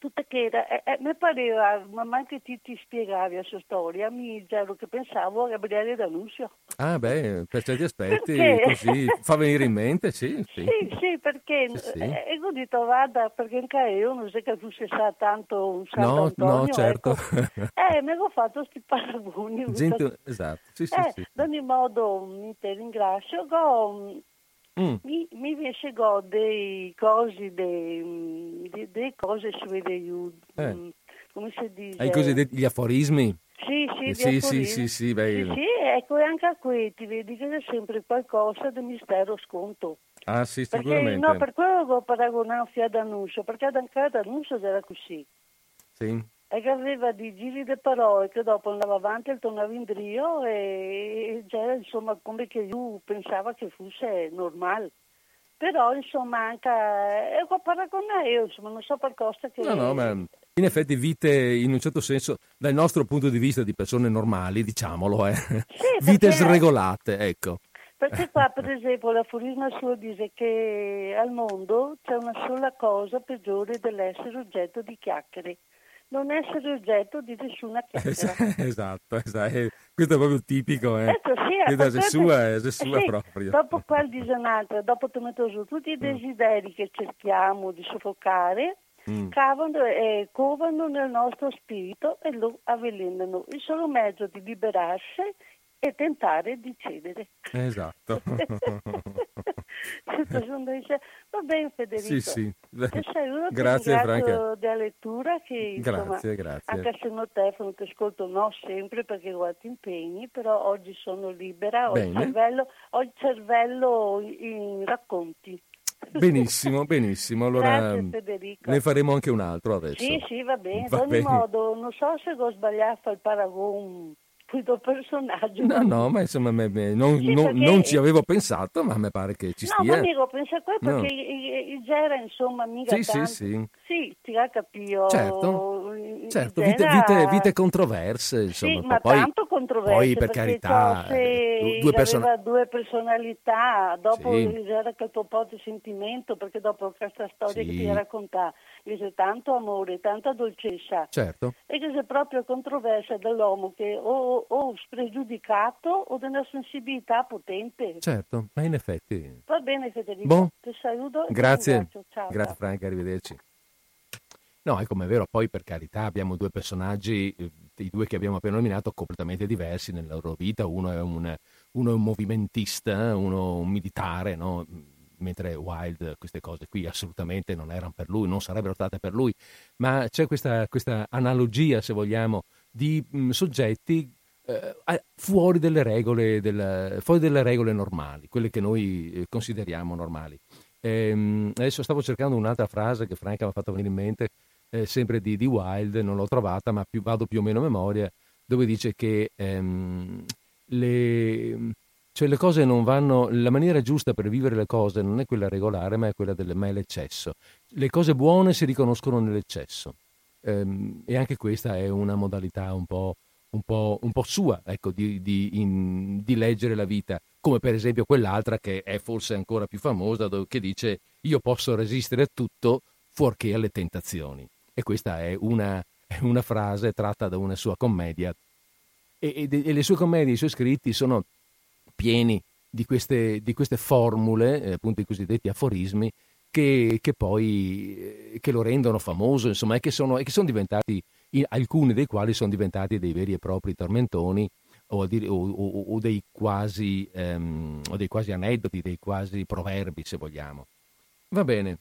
tutta che era, eh, eh, mi pareva, man mano che ti, ti spiegavi la sua storia, mi già che pensavo a Gabriele D'Annunzio. Ah, beh, per certi aspetti Perché? così fa venire in mente, sì, sì. Sì, sì, perché Sì, sì. eh, e ho detto vada, perché anche io non so che fosse sa tanto un No, Sant'Antonio, no, certo. ecco. Eh, mi ho fatto questi paragoni. Gente- esatto, sì, sì, eh, sì. ad ogni modo mi te ringrazio, go, Mm, mi, mi go dei cosi, dei, dei, dei cose su dei Eh. mm, come si dice? Ai cosiddetti gli aforismi. Sì, sì, Eh, sì, sì, sì, sì, Sì, sì, ecco, e anche a qui ti vedi che c'è sempre qualcosa di mistero sconto. Ah, sì, Perché, sicuramente. no, per quello che ho paragonato a D'Annunzio, perché anche D'Annunzio era così. Sì. E che aveva di giri di parole che dopo andava avanti e tornava in brio e, e già, insomma, come che io pensava che fosse normale. Però, insomma, anche... E ho paragonato io, insomma, non so per cosa che... No, no, ma in effetti vite, in un certo senso, dal nostro punto di vista di persone normali, diciamolo, eh. vite perché- sregolate, ecco. Perché qua, per esempio, l'aforisma suo dice che al mondo c'è una sola cosa peggiore dell'essere oggetto di chiacchiere. Non essere oggetto di nessuna chiacchiera. esatto, esatto. Questo è proprio tipico, eh. Ecco, sì, è sua sì, proprio. Dopo qua dice un'altra, dopo su tutti i desideri che cerchiamo di soffocare, Mm. cavano e covano nel nostro spirito e lo avvelenano. Il solo mezzo di liberarsi è tentare di cedere. Esatto. Va bene Federico. sì, sì. E Grazie, Franca. della lettura che insomma, Grazie, grazie. anche se non telefono ti ascolto no sempre perché ho altri impegni, però oggi sono libera, ho il cervello, ho il cervello in racconti. Benissimo, benissimo. Allora Grazie, ne faremo anche un altro adesso. Sì, sì, va bene. Va Ad ogni bene. modo, non so se ho sbagliato il paragone questo personaggio. No, no, ma insomma me- me- non, Sì, non- perché- non ci avevo pensato, ma mi pare che ci No, stia. ma dico, pensa qua No. perché il, il Gera, insomma, mica Sì, sì, tanto... sì. Sì, ti ha capito. Certo, certo, Gera- vite, vite- vite controverse, insomma. Sì, ma poi, tanto controverse. poi per carità, eh, due persone... aveva due personalità, dopo Sì. il tuo po' di sentimento, perché dopo questa storia Sì. che ti racconta, dice tanto amore, tanta dolcezza. Certo, E che c'è proprio controversia dell'uomo che o, o spregiudicato o una sensibilità potente. certo, ma in effetti... Va bene Federico, Boh. ti saluto e ti Grazie, grazie. Franca, arrivederci. No, è come è vero, poi per carità abbiamo due personaggi, eh, i due che abbiamo appena nominato, completamente diversi nella loro vita, uno è un, uno è un movimentista, uno un militare, no? mentre Wilde queste cose qui assolutamente non erano per lui, non sarebbero state per lui, ma c'è questa, questa analogia, se vogliamo, di mh, soggetti eh, fuori, delle regole, del- fuori delle regole normali, quelle che noi eh, consideriamo normali. Ehm, adesso stavo cercando un'altra frase che Franca mi ha fatto venire in mente, eh, sempre di, di Wilde, non l'ho trovata, ma più- vado più o meno a memoria, dove dice che ehm, le, cioè le cose non vanno, la maniera giusta per vivere le cose non è quella regolare, ma è quella del, ma è l'eccesso. Le cose buone si riconoscono nell'eccesso. Ehm, e anche questa è una modalità un po', un po', un po' sua, ecco, di, di- in- di leggere la vita, come per esempio quell'altra che è forse ancora più famosa, dove- che dice io posso resistere a tutto fuorché alle tentazioni. E questa è una, una frase tratta da una sua commedia. E, e e le sue commedie, i suoi scritti sono pieni di queste, di queste formule, eh, appunto i cosiddetti aforismi, che, che poi eh, che lo rendono famoso, insomma, e che sono, e che sono diventati, alcuni dei quali sono diventati dei veri e propri tormentoni o, dire- o- o- o dei, quasi, o dei quasi aneddoti, dei quasi proverbi, se vogliamo. Va bene,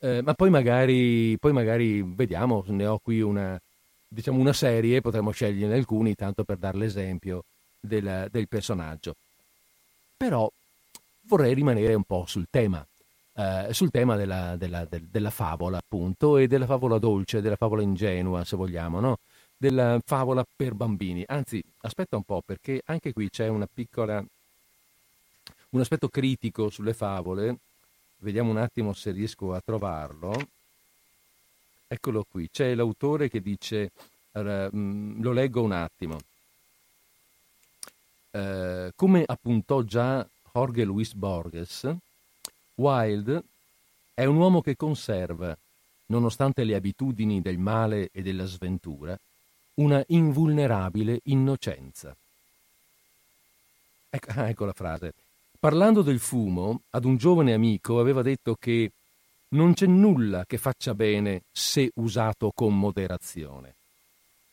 Eh, ma poi magari, poi magari vediamo, ne ho qui una, diciamo una serie, potremmo sceglierne alcuni, tanto per dare l'esempio del, del personaggio. Però vorrei rimanere un po' sul tema, eh, sul tema della, della- del- della favola, appunto, e della favola dolce, della favola ingenua, se vogliamo, no? Della favola per bambini. Anzi, aspetta un po', perché anche qui c'è una piccola. un aspetto critico sulle favole. Vediamo un attimo se riesco a trovarlo. Eccolo qui, c'è l'autore che dice, allora, mm, lo leggo un attimo. Eh, come appuntò già Jorge Luis Borges, Wilde è un uomo che conserva, nonostante le abitudini del male e della sventura, una invulnerabile innocenza. Ecco, ecco la frase. Parlando del fumo, ad un giovane amico aveva detto che non c'è nulla che faccia bene se usato con moderazione.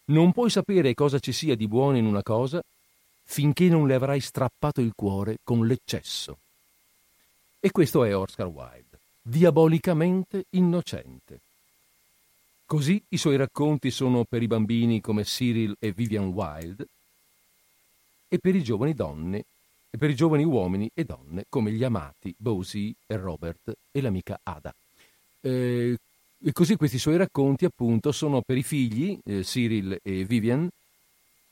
Non puoi sapere cosa ci sia di buono in una cosa finché non le avrai strappato il cuore con l'eccesso. E questo è Oscar Wilde, diabolicamente innocente. Così i suoi racconti sono per i bambini come Cyril e Vivian Wilde e per i giovani donne e per i giovani uomini e donne come gli amati Bosie e Robert e l'amica Ada. Eh, e così questi suoi racconti appunto sono per i figli, eh, Cyril e Vivian,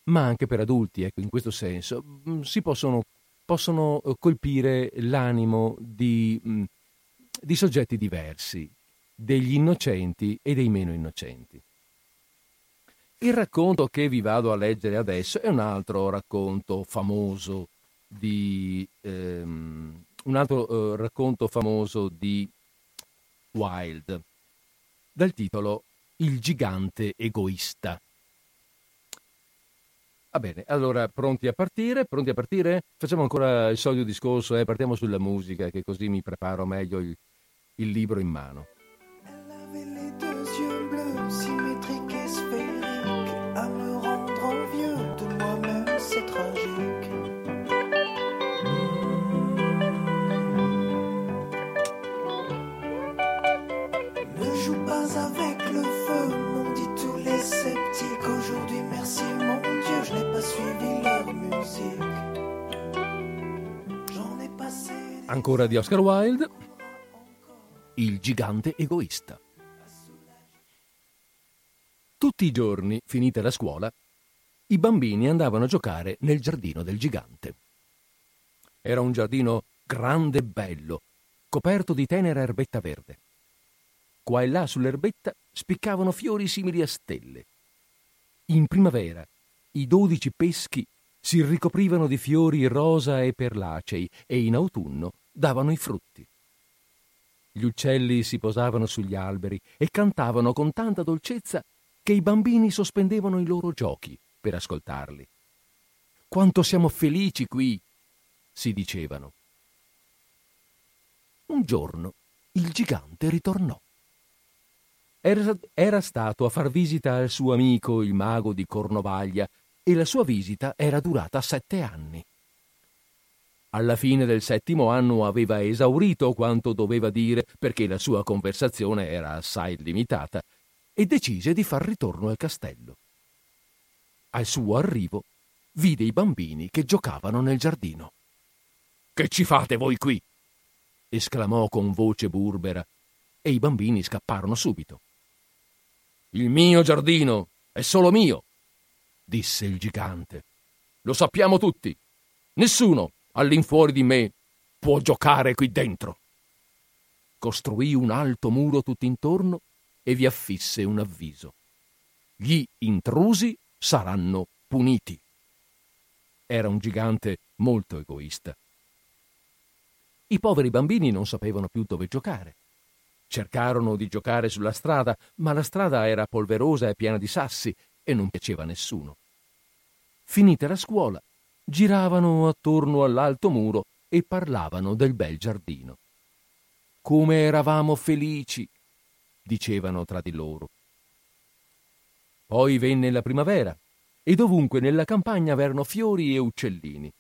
ma anche per adulti, ecco, in questo senso, mm, si possono, possono eh, colpire l'animo di, mm, di soggetti diversi, degli innocenti e dei meno innocenti. Il racconto che vi vado a leggere adesso è un altro racconto famoso di ehm, un altro eh, racconto famoso di Wilde dal titolo Il gigante egoista. Va bene, allora pronti a partire? Pronti a partire? Facciamo ancora il solito discorso, eh? partiamo sulla musica, che così mi preparo meglio il, il libro in mano. Ancora di Oscar Wilde. il gigante egoista. Tutti i giorni, finita la scuola, i bambini andavano a giocare nel giardino del gigante. Era un giardino grande e bello, coperto di tenera erbetta verde. Qua e là sull'erbetta spiccavano fiori simili a stelle. In primavera i dodici peschi si ricoprivano di fiori rosa e perlacei e in autunno davano i frutti. Gli uccelli si posavano sugli alberi e cantavano con tanta dolcezza che i bambini sospendevano i loro giochi per ascoltarli. Quanto siamo felici qui, si dicevano. Un giorno il gigante ritornò. Era, era, stato a far visita al suo amico il mago di Cornovaglia e la sua visita era durata sette anni. Alla fine del settimo anno aveva esaurito quanto doveva dire perché la sua conversazione era assai limitata e decise di far ritorno al castello. Al suo arrivo vide i bambini che giocavano nel giardino. Che ci fate voi qui? esclamò con voce burbera e i bambini scapparono subito. Il mio giardino è solo mio, disse il gigante. Lo sappiamo tutti. Nessuno all'infuori di me può giocare qui dentro. Costruì un alto muro tutt'intorno e vi affisse un avviso. Gli intrusi saranno puniti. Era un gigante molto egoista. I poveri bambini non sapevano più dove giocare. Cercarono di giocare sulla strada, ma la strada era polverosa e piena di sassi e non piaceva a nessuno. Finita la scuola, giravano attorno all'alto muro e parlavano del bel giardino. Come eravamo felici, dicevano tra di loro. Poi venne la primavera e dovunque nella campagna v'erano fiori e uccellini.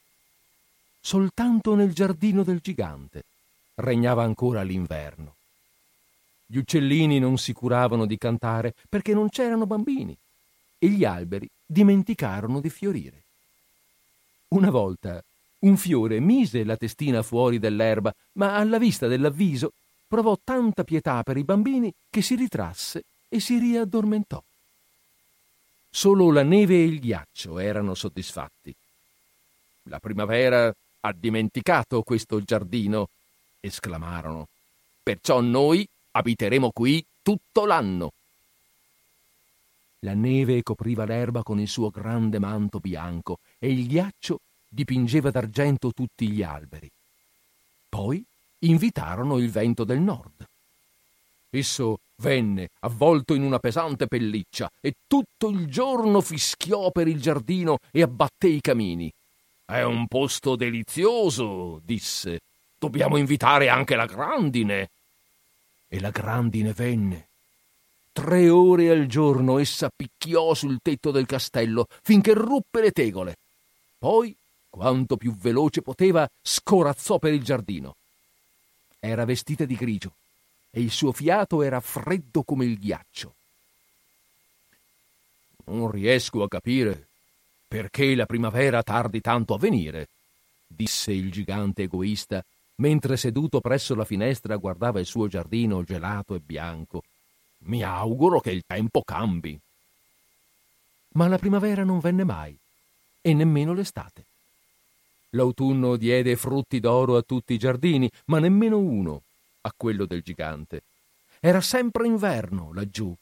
Soltanto nel giardino del gigante regnava ancora l'inverno. Gli uccellini non si curavano di cantare perché non c'erano bambini e gli alberi dimenticarono di fiorire. Una volta un fiore mise la testina fuori dell'erba, ma alla vista dell'avviso provò tanta pietà per i bambini che si ritrasse e si riaddormentò. Solo la neve e il ghiaccio erano soddisfatti. La primavera ha dimenticato questo giardino, esclamarono. Perciò noi abiteremo qui tutto l'anno. La neve copriva l'erba con il suo grande manto bianco e il ghiaccio dipingeva d'argento tutti gli alberi. Poi invitarono il vento del nord. Esso venne avvolto in una pesante pelliccia e tutto il giorno fischiò per il giardino e abbatté i camini. È un posto delizioso, disse. Dobbiamo invitare anche la grandine. E la grandine venne. Tre ore al giorno essa picchiò sul tetto del castello finché ruppe le tegole. Poi, quanto più veloce poteva, scorazzò per il giardino. Era vestita di grigio e il suo fiato era freddo come il ghiaccio. Non riesco a capire perché la primavera tardi tanto a venire, disse il gigante egoista, mentre seduto presso la finestra guardava il suo giardino gelato e bianco. Mi auguro che il tempo cambi. Ma la primavera non venne mai, e nemmeno l'estate. L'autunno diede frutti d'oro a tutti i giardini, ma nemmeno uno a quello del gigante. Era sempre inverno laggiù,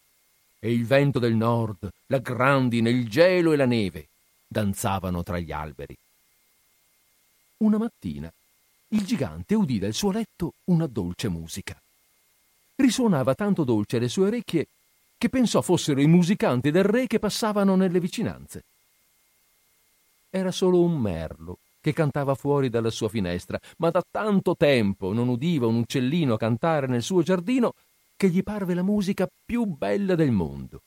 e il vento del nord, la grandine, il gelo e la neve danzavano tra gli alberi. Una mattina il gigante udì dal suo letto una dolce musica. Risuonava tanto dolce alle sue orecchie che pensò fossero i musicanti del re che passavano nelle vicinanze. Era solo un merlo che cantava fuori dalla sua finestra, ma da tanto tempo non udiva un uccellino cantare nel suo giardino che gli parve la musica più bella del mondo.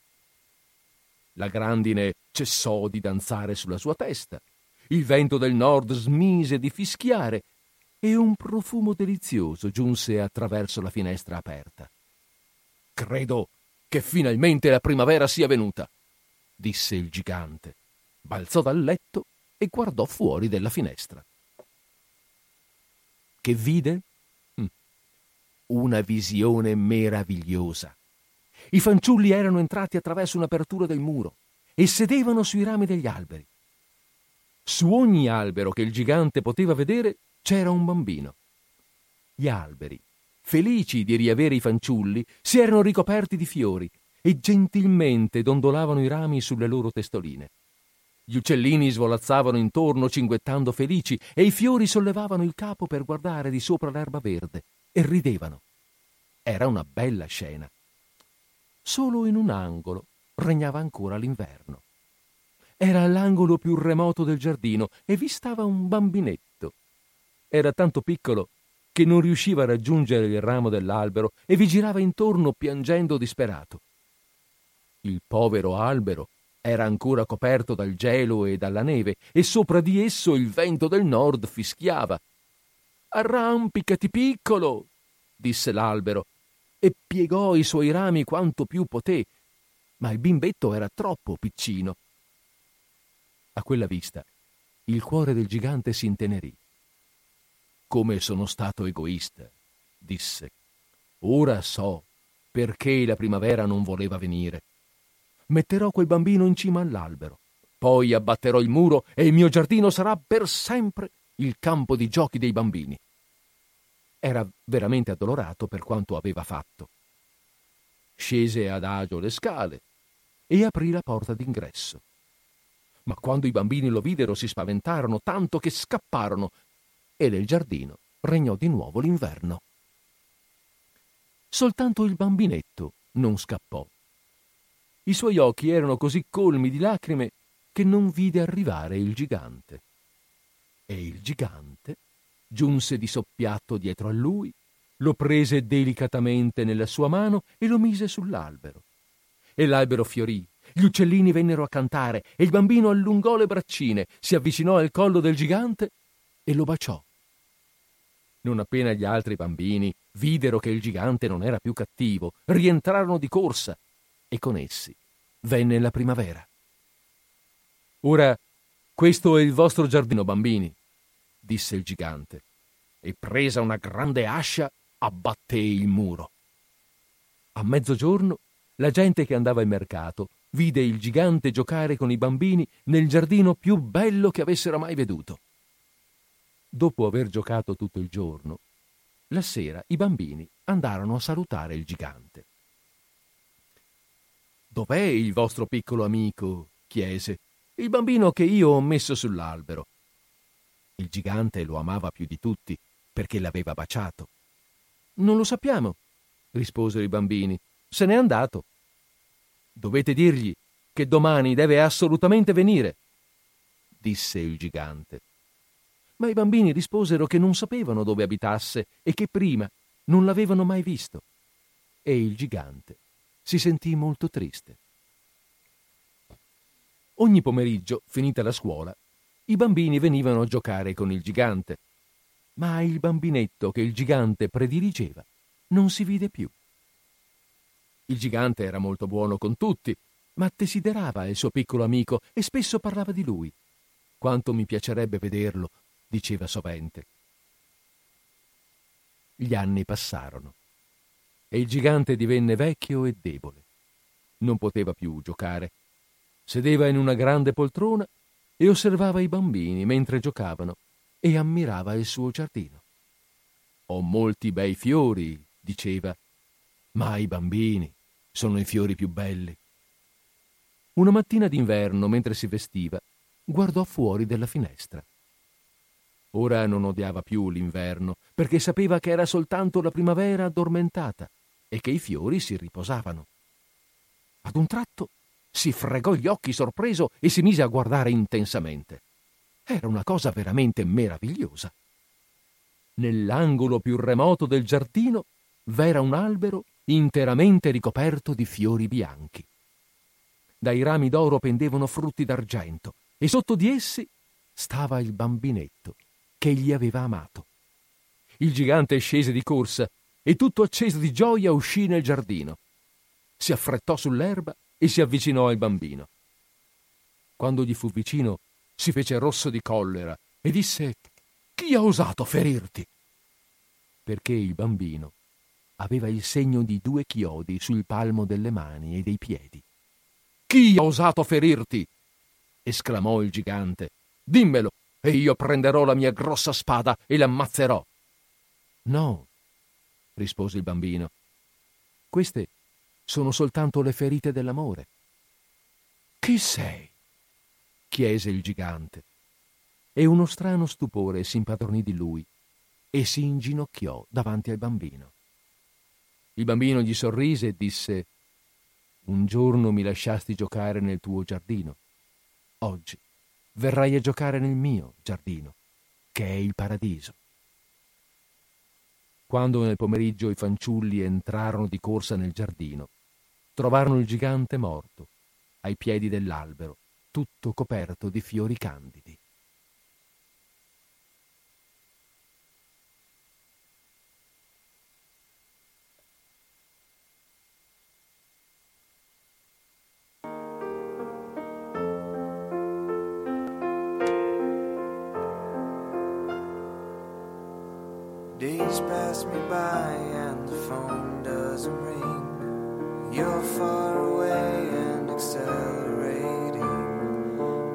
La grandine cessò di danzare sulla sua testa, il vento del nord smise di fischiare e un profumo delizioso giunse attraverso la finestra aperta. Credo che finalmente la primavera sia venuta, disse il gigante. Balzò dal letto e guardò fuori della finestra. Che vide? Hm. una visione meravigliosa. I fanciulli erano entrati attraverso un'apertura del muro e sedevano sui rami degli alberi. Su ogni albero che il gigante poteva vedere c'era un bambino. Gli alberi, felici di riavere i fanciulli, si erano ricoperti di fiori e gentilmente dondolavano i rami sulle loro testoline. Gli uccellini svolazzavano intorno cinguettando felici e i fiori sollevavano il capo per guardare di sopra l'erba verde e ridevano. Era una bella scena. Solo in un angolo regnava ancora l'inverno. Era all'angolo più remoto del giardino e vi stava un bambinetto. Era tanto piccolo che non riusciva a raggiungere il ramo dell'albero e vi girava intorno piangendo disperato. Il povero albero era ancora coperto dal gelo e dalla neve e sopra di esso il vento del nord fischiava. Arrampicati piccolo, disse l'albero, e piegò i suoi rami quanto più poté, ma il bimbetto era troppo piccino. A quella vista il cuore del gigante si intenerì. Come sono stato egoista, disse. Ora so perché la primavera non voleva venire metterò quel bambino in cima all'albero. Poi abbatterò il muro e il mio giardino sarà per sempre il campo di giochi dei bambini. Era veramente addolorato per quanto aveva fatto. Scese adagio le scale e aprì la porta d'ingresso. Ma quando i bambini lo videro si spaventarono tanto che scapparono e nel giardino regnò di nuovo l'inverno. Soltanto il bambinetto non scappò. I suoi occhi erano così colmi di lacrime che non vide arrivare il gigante. E il gigante giunse di soppiatto dietro a lui, lo prese delicatamente nella sua mano e lo mise sull'albero. E l'albero fiorì, gli uccellini vennero a cantare e il bambino allungò le braccine, si avvicinò al collo del gigante e lo baciò. Non appena gli altri bambini videro che il gigante non era più cattivo, rientrarono di corsa e con essi venne la primavera. Ora, questo è il vostro giardino, bambini, disse il gigante, e presa una grande ascia abbatté il muro. A mezzogiorno la gente che andava in mercato vide il gigante giocare con i bambini nel giardino più bello che avessero mai veduto. Dopo aver giocato tutto il giorno, la sera i bambini andarono a salutare il gigante. Dov'è il vostro piccolo amico? chiese. Il bambino che io ho messo sull'albero. Il gigante lo amava più di tutti perché l'aveva baciato. Non lo sappiamo, risposero i bambini. Se n'è andato. Dovete dirgli che domani deve assolutamente venire, disse il gigante. Ma i bambini risposero che non sapevano dove abitasse e che prima non l'avevano mai visto. E il gigante si sentì molto triste. Ogni pomeriggio, finita la scuola, i bambini venivano a giocare con il gigante, ma il bambinetto che il gigante prediligeva non si vide più. Il gigante era molto buono con tutti, ma desiderava il suo piccolo amico e spesso parlava di lui. Quanto mi piacerebbe vederlo, diceva sovente. Gli anni passarono e il gigante divenne vecchio e debole. Non poteva più giocare. Sedeva in una grande poltrona e osservava i bambini mentre giocavano e ammirava il suo giardino. Ho molti bei fiori, diceva, ma i bambini sono i fiori più belli. Una mattina d'inverno, mentre si vestiva, guardò fuori dalla finestra. Ora non odiava più l'inverno, perché sapeva che era soltanto la primavera addormentata e che i fiori si riposavano. Ad un tratto si fregò gli occhi sorpreso e si mise a guardare intensamente. Era una cosa veramente meravigliosa. Nell'angolo più remoto del giardino v'era un albero interamente ricoperto di fiori bianchi. Dai rami d'oro pendevano frutti d'argento e sotto di essi stava il bambinetto che egli aveva amato. Il gigante scese di corsa e tutto acceso di gioia uscì nel giardino. Si affrettò sull'erba e si avvicinò al bambino. Quando gli fu vicino, si fece rosso di collera e disse Chi ha osato ferirti? Perché il bambino aveva il segno di due chiodi sul palmo delle mani e dei piedi. Chi ha osato ferirti? esclamò il gigante. Dimmelo, e io prenderò la mia grossa spada e l'ammazzerò. No, rispose il bambino. Queste sono soltanto le ferite dell'amore. Chi sei? chiese il gigante. E uno strano stupore si impadronì di lui e si inginocchiò davanti al bambino. Il bambino gli sorrise e disse Un giorno mi lasciasti giocare nel tuo giardino. Oggi verrai a giocare nel mio giardino, che è il paradiso. Quando nel pomeriggio i fanciulli entrarono di corsa nel giardino, trovarono il gigante morto, ai piedi dell'albero, tutto coperto di fiori candidi. Days pass me by and the phone doesn't ring. You're far away and accelerating.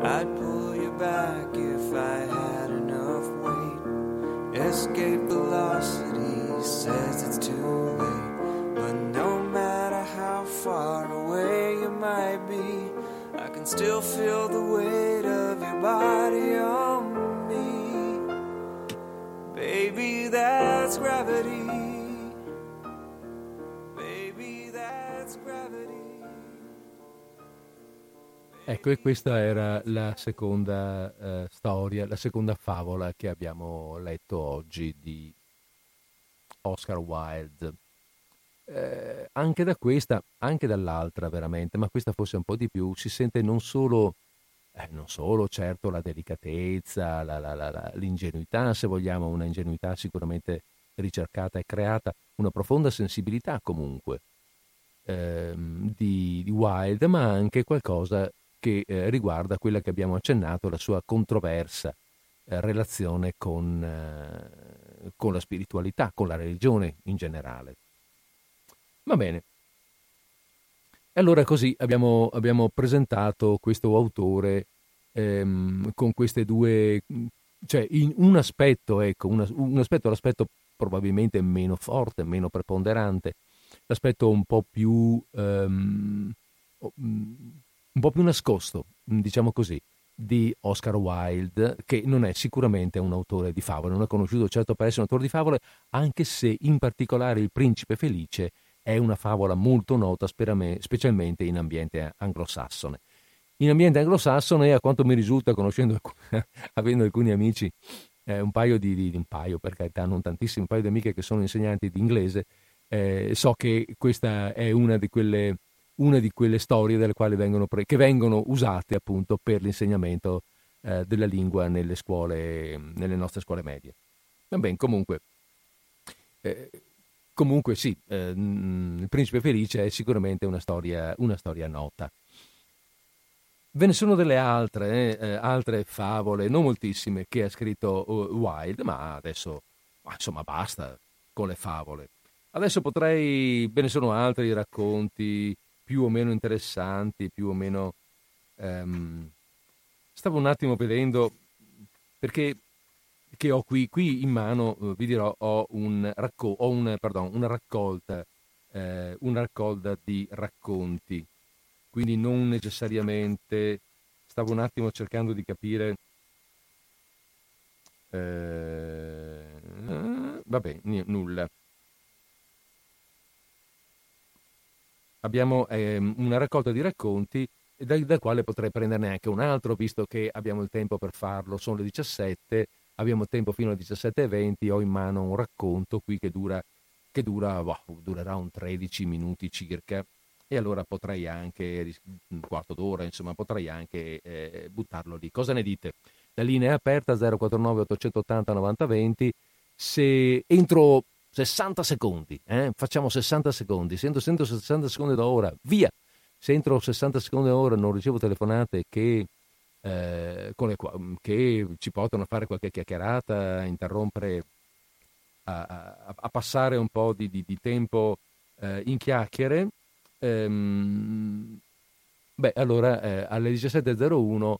I'd pull you back if I had enough weight. Escape velocity says it's too late. But no matter how far away you might be, I can still feel the weight of your body on Baby, that's gravity. Baby, that's gravity. Ecco, e questa era la seconda eh, storia, la seconda favola che abbiamo letto oggi di Oscar Wilde. Eh, anche da questa, anche dall'altra veramente, ma questa forse un po' di più, si sente non solo, eh, non solo certo la delicatezza, la, la, la, l'ingenuità, se vogliamo, una ingenuità sicuramente ricercata e creata, una profonda sensibilità comunque ehm, di, di Wilde, ma anche qualcosa che eh, riguarda quella che abbiamo accennato, la sua controversa eh, relazione con, eh, con la spiritualità, con la religione in generale. Va bene. E allora così abbiamo, abbiamo presentato questo autore ehm, con queste due, cioè un aspetto, ecco, una, un aspetto, l'aspetto probabilmente meno forte, meno preponderante, l'aspetto un po' più, um, un po' più nascosto, diciamo così, di Oscar Wilde, che non è sicuramente un autore di favole, non è conosciuto certo per essere un autore di favole, anche se in particolare Il Principe Felice è una favola molto nota, specialmente in ambiente anglosassone. In ambiente anglosassone, a quanto mi risulta, conoscendo, avendo alcuni amici, eh, un paio di, di, un paio, per carità, non tantissimi, un paio di amiche che sono insegnanti di inglese, eh, so che questa è una di quelle, una di quelle storie vengono pre- che vengono usate appunto per l'insegnamento eh, della lingua nelle scuole, nelle nostre scuole medie. Va bene, comunque, eh, comunque sì, eh, il principe felice è sicuramente una storia, una storia nota. Ve ne sono delle altre, eh, altre favole, non moltissime, che ha scritto uh, Wilde, ma adesso, ma insomma, basta con le favole. Adesso potrei, ve ne sono altri racconti più o meno interessanti, più o meno... Um, stavo un attimo vedendo, perché che ho qui, qui in mano, uh, vi dirò, ho, un racco- ho un, pardon, una raccolta, eh, una raccolta di racconti. Quindi non necessariamente stavo un attimo cercando di capire eh, vabbè n- nulla. Abbiamo eh, una raccolta di racconti dal, dal quale potrei prenderne anche un altro visto che abbiamo il tempo per farlo sono le 17 abbiamo tempo fino alle 17.20 ho in mano un racconto qui che dura che dura, boh, durerà un 13 minuti circa e allora potrei anche, un quarto d'ora, insomma, potrei anche eh, buttarlo lì. Cosa ne dite? La linea è aperta 049 880 9020. Se entro 60 secondi, eh, facciamo 60 secondi, se entro 160 secondi da ora, via! Se entro 60 secondi da ora non ricevo telefonate che, eh, con le, che ci portano a fare qualche chiacchierata, a interrompere a, a, a passare un po' di, di, di tempo eh, in chiacchiere, ehm, beh, allora eh, alle 17.01,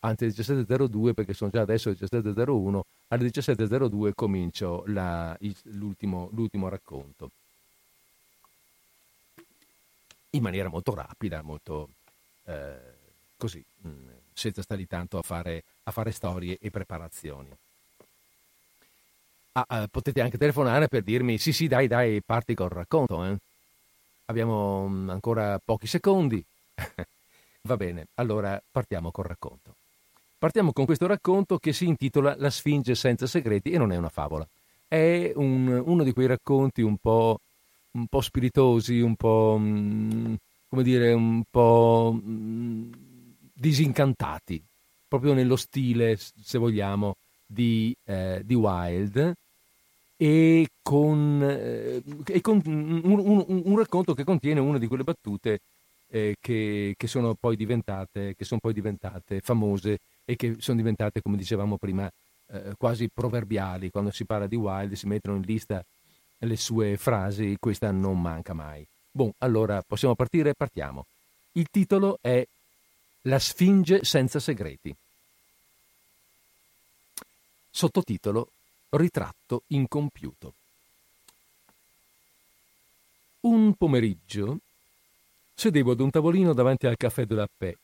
anzi 17.02 perché sono già adesso le 17.01, alle 17.02 comincio la, l'ultimo, l'ultimo racconto. In maniera molto rapida, molto eh, così, mh, mm, senza stare tanto a fare, a fare storie e preparazioni. Ah, eh, potete anche telefonare per dirmi sì sì dai dai parti col racconto. Eh? Abbiamo mm, ancora pochi secondi. Va bene, allora partiamo col racconto. Partiamo con questo racconto che si intitola La Sfinge senza segreti e non è una favola. È un, uno di quei racconti un po', un po spiritosi, un po', mm, come dire, un po' mm, disincantati, proprio nello stile, se vogliamo, di, eh, di Wilde e con, eh, e con un, un, un, racconto che contiene una di quelle battute eh, che, che, sono poi diventate, che sono poi diventate famose e che sono diventate, come dicevamo prima, eh, quasi proverbiali. Quando si parla di Wilde si mettono in lista le sue frasi, questa non manca mai. Bon, allora possiamo partire? Partiamo. Il titolo è La Sfinge senza segreti. Sottotitolo Ritratto incompiuto. Un pomeriggio sedevo ad un tavolino davanti al caffè de la Paix.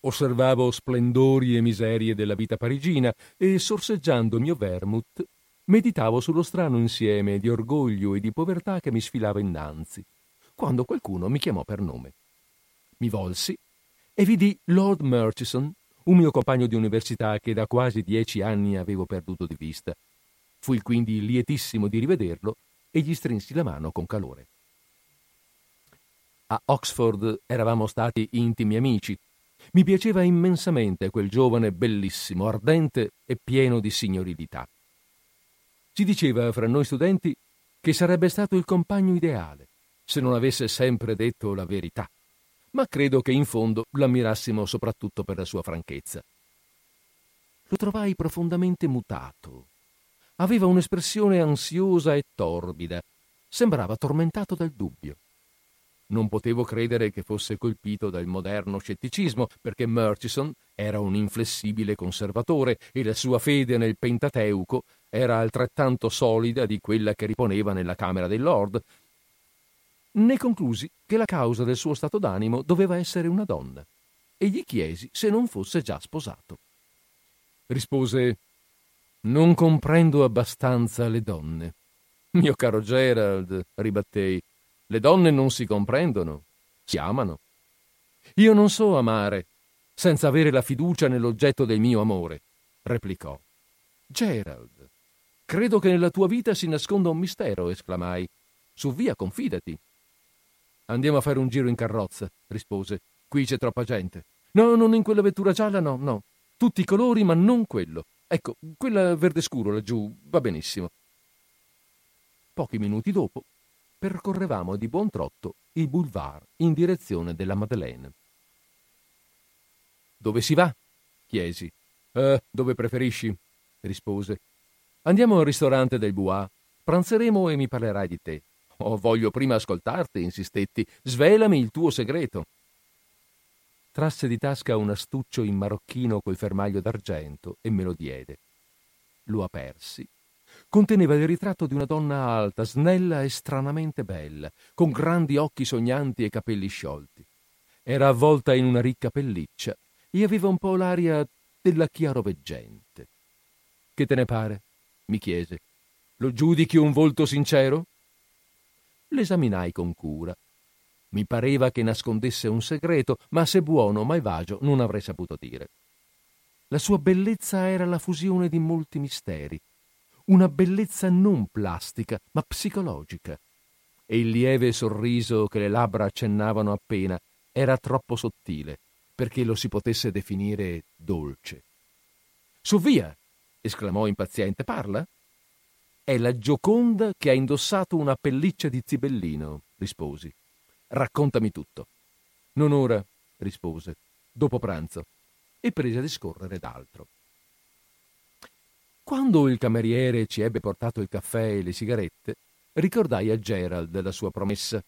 Osservavo splendori e miserie della vita parigina e, sorseggiando il mio vermouth, meditavo sullo strano insieme di orgoglio e di povertà che mi sfilava innanzi, quando qualcuno mi chiamò per nome. Mi volsi e vidi Lord Murchison un mio compagno di università che da quasi dieci anni avevo perduto di vista. Fui quindi lietissimo di rivederlo e gli strinsi la mano con calore. A Oxford eravamo stati intimi amici. Mi piaceva immensamente quel giovane bellissimo, ardente e pieno di signorilità. Si diceva fra noi studenti che sarebbe stato il compagno ideale, se non avesse sempre detto la verità ma credo che in fondo l'ammirassimo soprattutto per la sua franchezza. Lo trovai profondamente mutato. Aveva un'espressione ansiosa e torbida. Sembrava tormentato dal dubbio. Non potevo credere che fosse colpito dal moderno scetticismo, perché Murchison era un inflessibile conservatore e la sua fede nel Pentateuco era altrettanto solida di quella che riponeva nella Camera dei Lord, ne conclusi che la causa del suo stato d'animo doveva essere una donna e gli chiesi se non fosse già sposato. Rispose Non comprendo abbastanza le donne. Mio caro Gerald, ribattei, le donne non si comprendono, si amano. Io non so amare senza avere la fiducia nell'oggetto del mio amore, replicò. Gerald, credo che nella tua vita si nasconda un mistero, esclamai. Su via, confidati. Andiamo a fare un giro in carrozza, rispose. Qui c'è troppa gente. No, non in quella vettura gialla, no, no. Tutti i colori, ma non quello. Ecco, quella verde scuro laggiù va benissimo. Pochi minuti dopo percorrevamo di buon trotto il boulevard in direzione della Madeleine. Dove si va? chiesi. Eh, dove preferisci? rispose. Andiamo al ristorante del Bois. Pranzeremo e mi parlerai di te. Oh, voglio prima ascoltarti, insistetti. Svelami il tuo segreto. Trasse di tasca un astuccio in marocchino col fermaglio d'argento e me lo diede. Lo apersi. Conteneva il ritratto di una donna alta, snella e stranamente bella, con grandi occhi sognanti e capelli sciolti. Era avvolta in una ricca pelliccia e aveva un po' l'aria della chiaroveggente. Che te ne pare? mi chiese. Lo giudichi un volto sincero? L'esaminai con cura. Mi pareva che nascondesse un segreto, ma se buono o malvagio non avrei saputo dire. La sua bellezza era la fusione di molti misteri, una bellezza non plastica, ma psicologica. E il lieve sorriso che le labbra accennavano appena era troppo sottile perché lo si potesse definire dolce. Su via! esclamò impaziente. Parla? È la Gioconda che ha indossato una pelliccia di zibellino, risposi. Raccontami tutto. Non ora, rispose, dopo pranzo, e prese a discorrere d'altro. Quando il cameriere ci ebbe portato il caffè e le sigarette, ricordai a Gerald la sua promessa.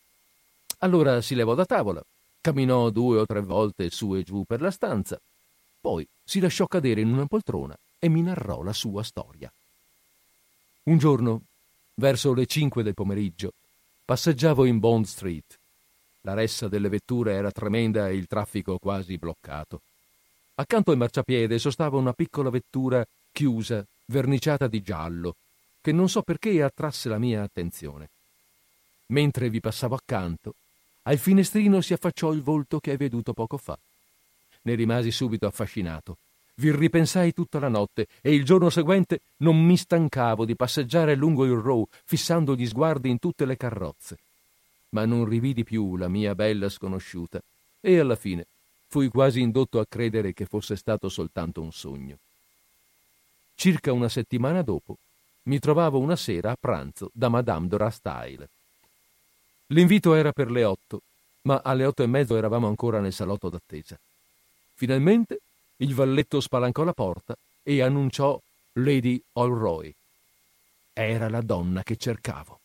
Allora si levò da tavola, camminò due o tre volte su e giù per la stanza, poi si lasciò cadere in una poltrona e mi narrò la sua storia. Un giorno, verso le cinque del pomeriggio, passeggiavo in Bond Street. La ressa delle vetture era tremenda e il traffico quasi bloccato. Accanto al marciapiede sostava una piccola vettura chiusa, verniciata di giallo, che non so perché attrasse la mia attenzione. Mentre vi passavo accanto, al finestrino si affacciò il volto che hai veduto poco fa. Ne rimasi subito affascinato. Vi ripensai tutta la notte e il giorno seguente non mi stancavo di passeggiare lungo il Row, fissando gli sguardi in tutte le carrozze. Ma non rividi più la mia bella sconosciuta e alla fine fui quasi indotto a credere che fosse stato soltanto un sogno. Circa una settimana dopo mi trovavo una sera a pranzo da Madame Dora Style. L'invito era per le otto, ma alle otto e mezzo eravamo ancora nel salotto d'attesa. Finalmente il valletto spalancò la porta e annunciò Lady Olroy. Era la donna che cercavo.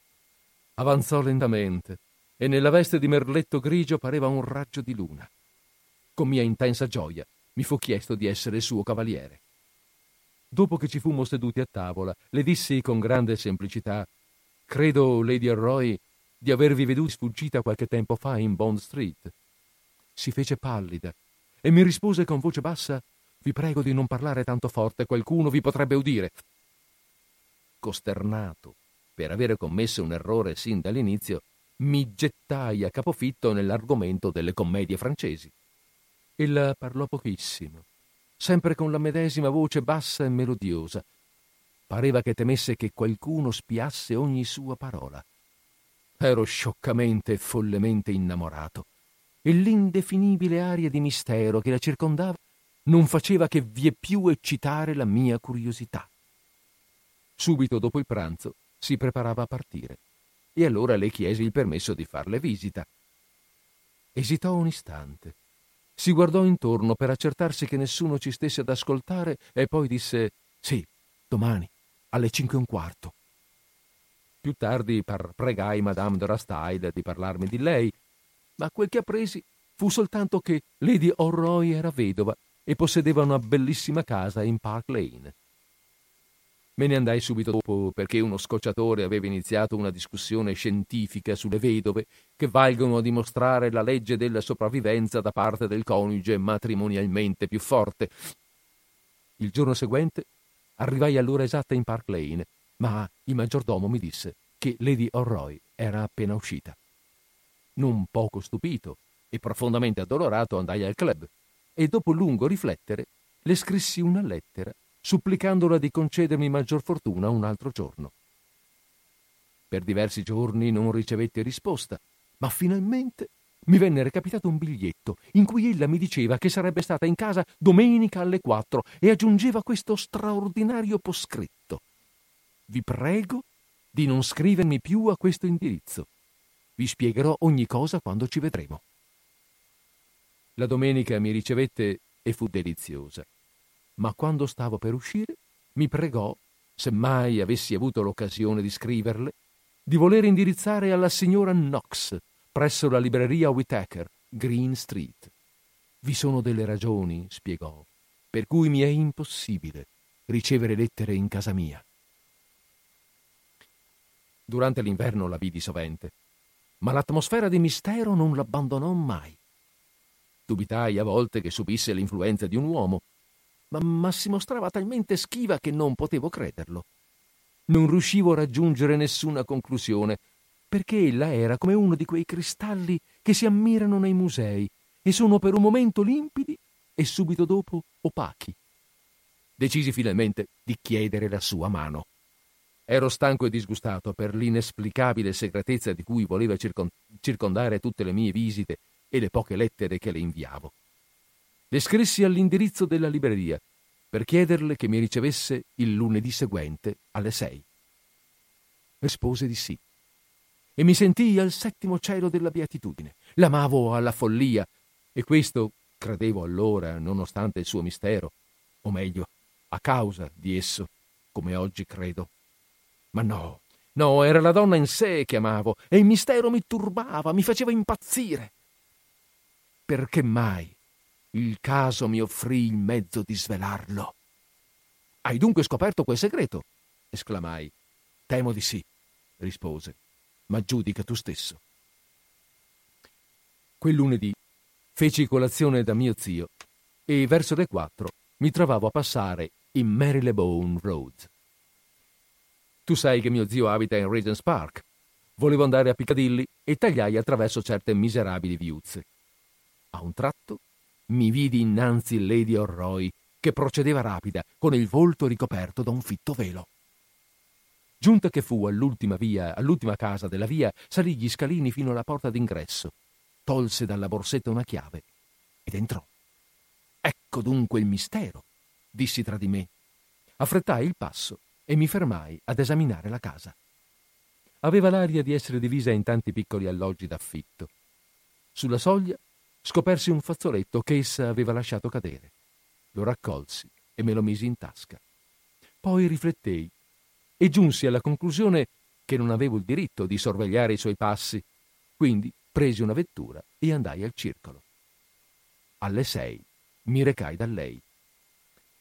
Avanzò lentamente e nella veste di merletto grigio pareva un raggio di luna. Con mia intensa gioia mi fu chiesto di essere suo cavaliere. Dopo che ci fummo seduti a tavola, le dissi con grande semplicità Credo, Lady Arroy, di avervi veduti sfuggita qualche tempo fa in Bond Street. Si fece pallida e mi rispose con voce bassa Vi prego di non parlare tanto forte, qualcuno vi potrebbe udire. Costernato per avere commesso un errore sin dall'inizio, mi gettai a capofitto nell'argomento delle commedie francesi. Ella parlò pochissimo, sempre con la medesima voce bassa e melodiosa. Pareva che temesse che qualcuno spiasse ogni sua parola. Ero scioccamente e follemente innamorato e l'indefinibile aria di mistero che la circondava non faceva che vieppiù eccitare la mia curiosità. Subito dopo il pranzo si preparava a partire e allora le chiesi il permesso di farle visita. Esitò un istante, si guardò intorno per accertarsi che nessuno ci stesse ad ascoltare e poi disse Sì, domani, alle cinque e un quarto. Più tardi pregai Madame de Rastail di parlarmi di lei, ma quel che appresi fu soltanto che Lady O'Roy era vedova e possedeva una bellissima casa in Park Lane. Me ne andai subito dopo perché uno scocciatore aveva iniziato una discussione scientifica sulle vedove che valgono a dimostrare la legge della sopravvivenza da parte del coniuge matrimonialmente più forte. Il giorno seguente arrivai all'ora esatta in Park Lane ma il maggiordomo mi disse che Lady O'Roy era appena uscita. Non poco stupito e profondamente addolorato andai al club e dopo lungo riflettere le scrissi una lettera supplicandola di concedermi maggior fortuna un altro giorno. Per diversi giorni non ricevetti risposta, ma finalmente mi venne recapitato un biglietto in cui ella mi diceva che sarebbe stata in casa domenica alle quattro e aggiungeva questo straordinario poscritto. Vi prego di non scrivermi più a questo indirizzo. Vi spiegherò ogni cosa quando ci vedremo. La domenica mi ricevette e fu deliziosa, ma quando stavo per uscire mi pregò, se mai avessi avuto l'occasione di scriverle, di voler indirizzare alla signora Knox presso la libreria Whitaker, Green Street. Vi sono delle ragioni, spiegò, per cui mi è impossibile ricevere lettere in casa mia. Durante l'inverno la vidi sovente, ma l'atmosfera di mistero non l'abbandonò mai. Dubitai a volte che subisse l'influenza di un uomo, ma, ma si mostrava talmente schiva che non potevo crederlo. Non riuscivo a raggiungere nessuna conclusione, perché ella era come uno di quei cristalli che si ammirano nei musei e sono per un momento limpidi e subito dopo opachi. Decisi finalmente di chiedere la sua mano. Ero stanco e disgustato per l'inesplicabile segretezza di cui voleva circon- circondare tutte le mie visite e le poche lettere che le inviavo. Le scrissi all'indirizzo della libreria per chiederle che mi ricevesse il lunedì seguente alle sei. Rispose di sì. E mi sentii al settimo cielo della beatitudine. L'amavo alla follia e questo, credevo allora, nonostante il suo mistero, o meglio, a causa di esso come oggi credo. Ma no, no, era la donna in sé che amavo e il mistero mi turbava, mi faceva impazzire. Perché mai il caso mi offrì il mezzo di svelarlo? Hai dunque scoperto quel segreto? esclamai. Temo di sì, rispose, ma giudica tu stesso. Quel lunedì feci colazione da mio zio e verso le quattro mi trovavo a passare in Marylebone Road. Tu sai che mio zio abita in Regent's Park. Volevo andare a Piccadilly e tagliai attraverso certe miserabili viuzze. A un tratto mi vidi innanzi Lady Orroy che procedeva rapida, con il volto ricoperto da un fitto velo. Giunta che fu all'ultima via, all'ultima casa della via, salì gli scalini fino alla porta d'ingresso, tolse dalla borsetta una chiave ed entrò. Ecco dunque il mistero, dissi tra di me. Affrettai il passo e mi fermai ad esaminare la casa. Aveva l'aria di essere divisa in tanti piccoli alloggi d'affitto. Sulla soglia scopersi un fazzoletto che essa aveva lasciato cadere. Lo raccolsi e me lo misi in tasca. Poi riflettei e giunsi alla conclusione che non avevo il diritto di sorvegliare i suoi passi, quindi presi una vettura e andai al circolo. Alle sei mi recai da lei.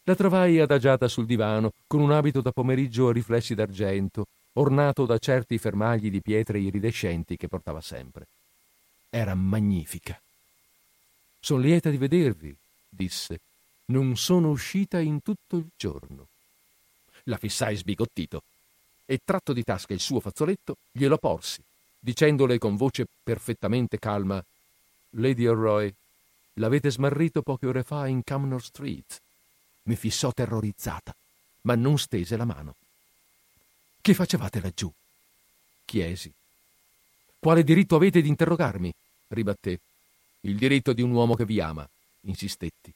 La trovai adagiata sul divano, con un abito da pomeriggio a riflessi d'argento, ornato da certi fermagli di pietre iridescenti che portava sempre. Era magnifica. Son lieta di vedervi, disse. Non sono uscita in tutto il giorno. La fissai sbigottito e tratto di tasca il suo fazzoletto, glielo porsi, dicendole con voce perfettamente calma Lady O'Roy, l'avete smarrito poche ore fa in Cumnor Street. Mi fissò terrorizzata, ma non stese la mano. Che facevate laggiù? chiesi. Quale diritto avete di interrogarmi? ribatté. Il diritto di un uomo che vi ama, insistetti.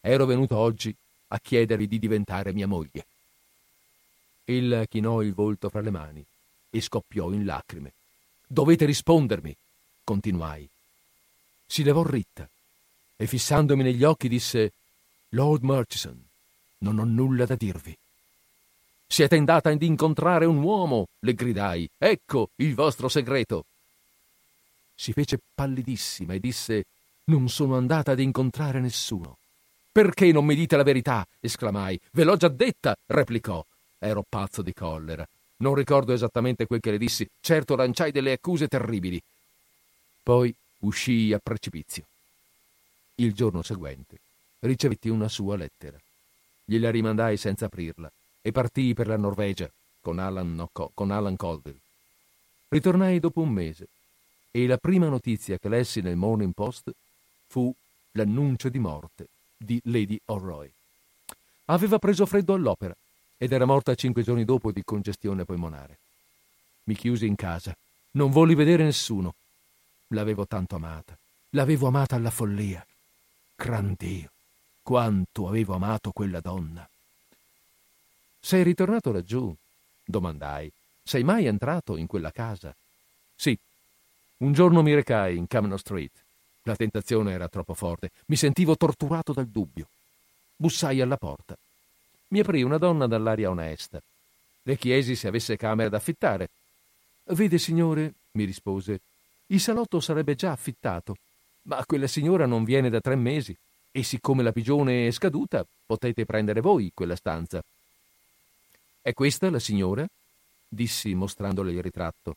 Ero venuto oggi a chiedervi di diventare mia moglie. Ella chinò il volto fra le mani e scoppiò in lacrime. Dovete rispondermi, continuai. Si levò ritta e fissandomi negli occhi disse Lord Murchison, non ho nulla da dirvi. Siete andata ad incontrare un uomo, le gridai. Ecco il vostro segreto. Si fece pallidissima e disse Non sono andata ad incontrare nessuno. Perché non mi dite la verità? esclamai. Ve l'ho già detta, replicò. Ero pazzo di collera. Non ricordo esattamente quel che le dissi, certo lanciai delle accuse terribili. Poi uscii a precipizio. Il giorno seguente ricevetti una sua lettera. Gliela rimandai senza aprirla e partii per la Norvegia con Alan, no, con Alan Colville. Ritornai dopo un mese e la prima notizia che lessi nel Morning Post fu l'annuncio di morte di Lady O'Roy. Aveva preso freddo all'opera ed era morta cinque giorni dopo di congestione polmonare. Mi chiusi in casa, non volli vedere nessuno. L'avevo tanto amata, l'avevo amata alla follia. Gran Dio, quanto avevo amato quella donna. Sei ritornato laggiù? domandai. Sei mai entrato in quella casa? Sì. Un giorno mi recai in Camino Street. La tentazione era troppo forte. Mi sentivo torturato dal dubbio. Bussai alla porta. Mi aprì una donna dall'aria onesta. Le chiesi se avesse camera da affittare. Vede, signore, mi rispose, il salotto sarebbe già affittato, ma quella signora non viene da tre mesi e siccome la pigione è scaduta, potete prendere voi quella stanza. È questa la signora? dissi mostrandole il ritratto.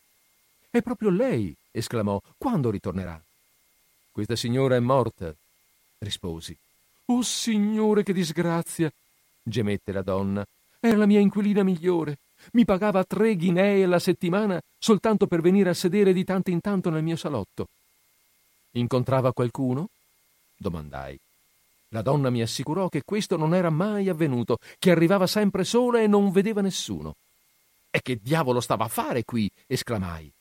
È proprio lei, esclamò. Quando ritornerà? Questa signora è morta, risposi. Oh signore, che disgrazia! gemette la donna. Era la mia inquilina migliore. Mi pagava tre ghinee alla settimana soltanto per venire a sedere di tanto in tanto nel mio salotto. Incontrava qualcuno? domandai. La donna mi assicurò che questo non era mai avvenuto, che arrivava sempre sola e non vedeva nessuno. E che diavolo stava a fare qui? esclamai.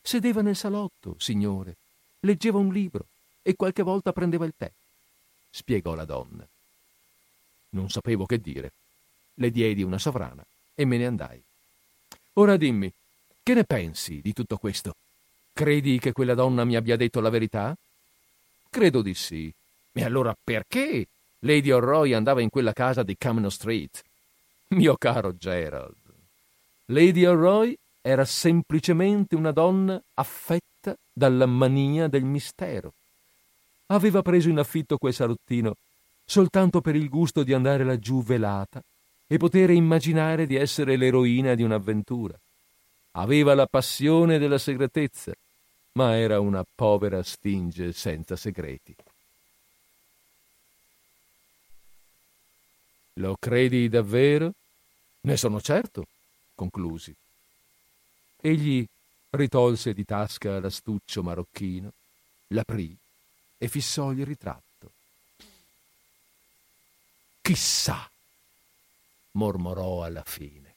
Sedeva nel salotto, signore, leggeva un libro e qualche volta prendeva il tè, spiegò la donna. Non sapevo che dire. Le diedi una sovrana e me ne andai. Ora dimmi, che ne pensi di tutto questo? Credi che quella donna mi abbia detto la verità? Credo di sì. E allora perché Lady O'Roy andava in quella casa di Camino Street? Mio caro Gerald, Lady Elroy era semplicemente una donna affetta dalla mania del mistero. Aveva preso in affitto quel salottino soltanto per il gusto di andare laggiù velata e potere immaginare di essere l'eroina di un'avventura. Aveva la passione della segretezza, ma era una povera sfinge senza segreti. Lo credi davvero? Ne sono certo, conclusi. Egli ritolse di tasca l'astuccio marocchino, l'aprì e fissò il ritratto. Chissà, mormorò alla fine.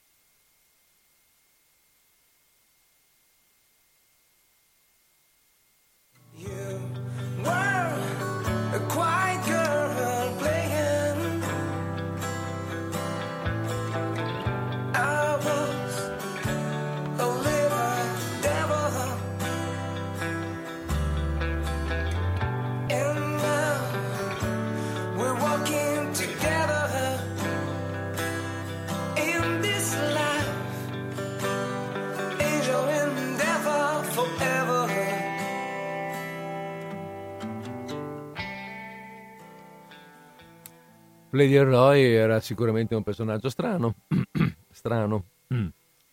Lady Roy era sicuramente un personaggio strano. strano.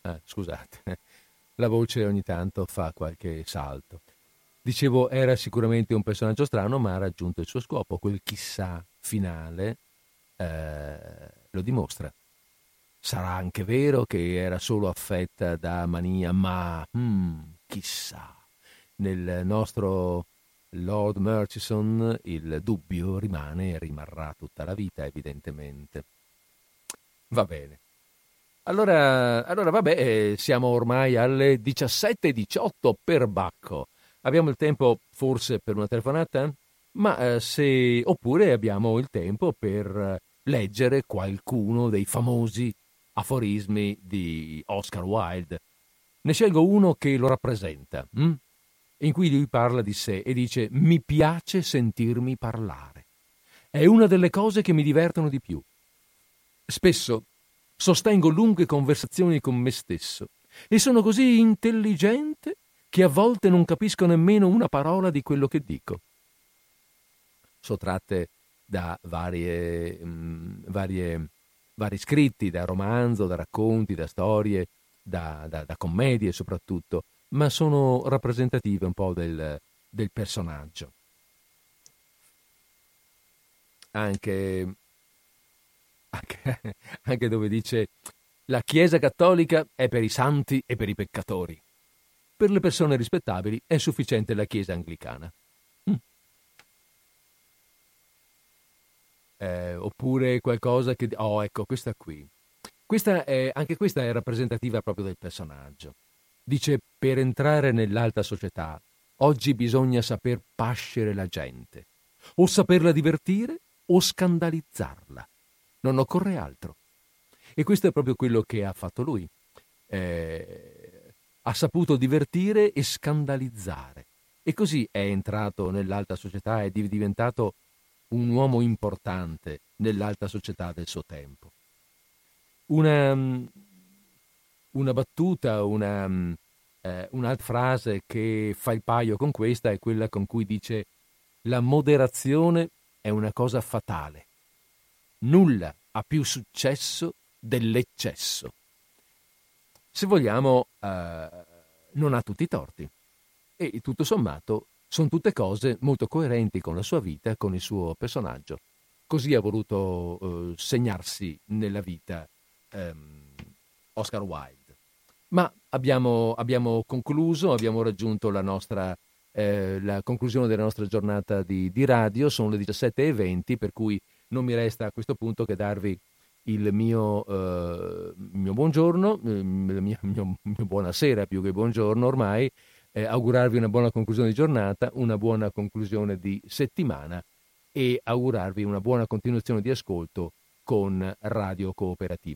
Ah, scusate, la voce ogni tanto fa qualche salto. Dicevo, era sicuramente un personaggio strano, ma ha raggiunto il suo scopo. Quel chissà finale eh, lo dimostra. Sarà anche vero che era solo affetta da mania, ma hmm, chissà. Nel nostro Lord Murchison il dubbio rimane e rimarrà tutta la vita, evidentemente. Va bene. Allora, allora vabbè, eh, siamo ormai alle 17.18 per Bacco. Abbiamo il tempo forse per una telefonata? Ma eh, se... oppure abbiamo il tempo per leggere qualcuno dei famosi aforismi di Oscar Wilde. Ne scelgo uno che lo rappresenta. Hm? In cui lui parla di sé e dice mi piace sentirmi parlare. È una delle cose che mi divertono di più. Spesso sostengo lunghe conversazioni con me stesso e sono così intelligente che a volte non capisco nemmeno una parola di quello che dico. Sottratte da varie, mh, mm, varie, vari scritti, da romanzo, da racconti, da storie, da, da, da commedie soprattutto, ma sono rappresentative un po' del, del personaggio. Anche, anche, anche dove dice la Chiesa cattolica è per i santi e per i peccatori. Per le persone rispettabili è sufficiente la Chiesa anglicana. Mm. Eh, oppure qualcosa che... Oh, ecco, questa qui. Questa è, anche questa è rappresentativa proprio del personaggio. Dice, per entrare nell'alta società, oggi bisogna saper pascere la gente, o saperla divertire o scandalizzarla. Non occorre altro. E questo è proprio quello che ha fatto lui. Eh, ha saputo divertire e scandalizzare. E così è entrato nell'alta società è diventato un uomo importante nell'alta società del suo tempo. Una, una battuta, una, mm, eh, un'altra frase che fa il paio con questa è quella con cui dice la moderazione è una cosa fatale. Nulla ha più successo dell'eccesso. Se vogliamo, eh, non ha tutti i torti. E tutto sommato sono tutte cose molto coerenti con la sua vita, con il suo personaggio. Così ha voluto eh, segnarsi nella vita ehm, Oscar Wilde. Ma abbiamo, abbiamo concluso, abbiamo raggiunto la nostra eh, la conclusione della nostra giornata di, di, radio, sono le 17.20, per cui non mi resta a questo punto che darvi il mio, eh, mio buongiorno, eh, il mio, mio, mio, buonasera più che buongiorno ormai, eh, augurarvi una buona conclusione di giornata, una buona conclusione di settimana e augurarvi una buona continuazione di ascolto con Radio Cooperativa.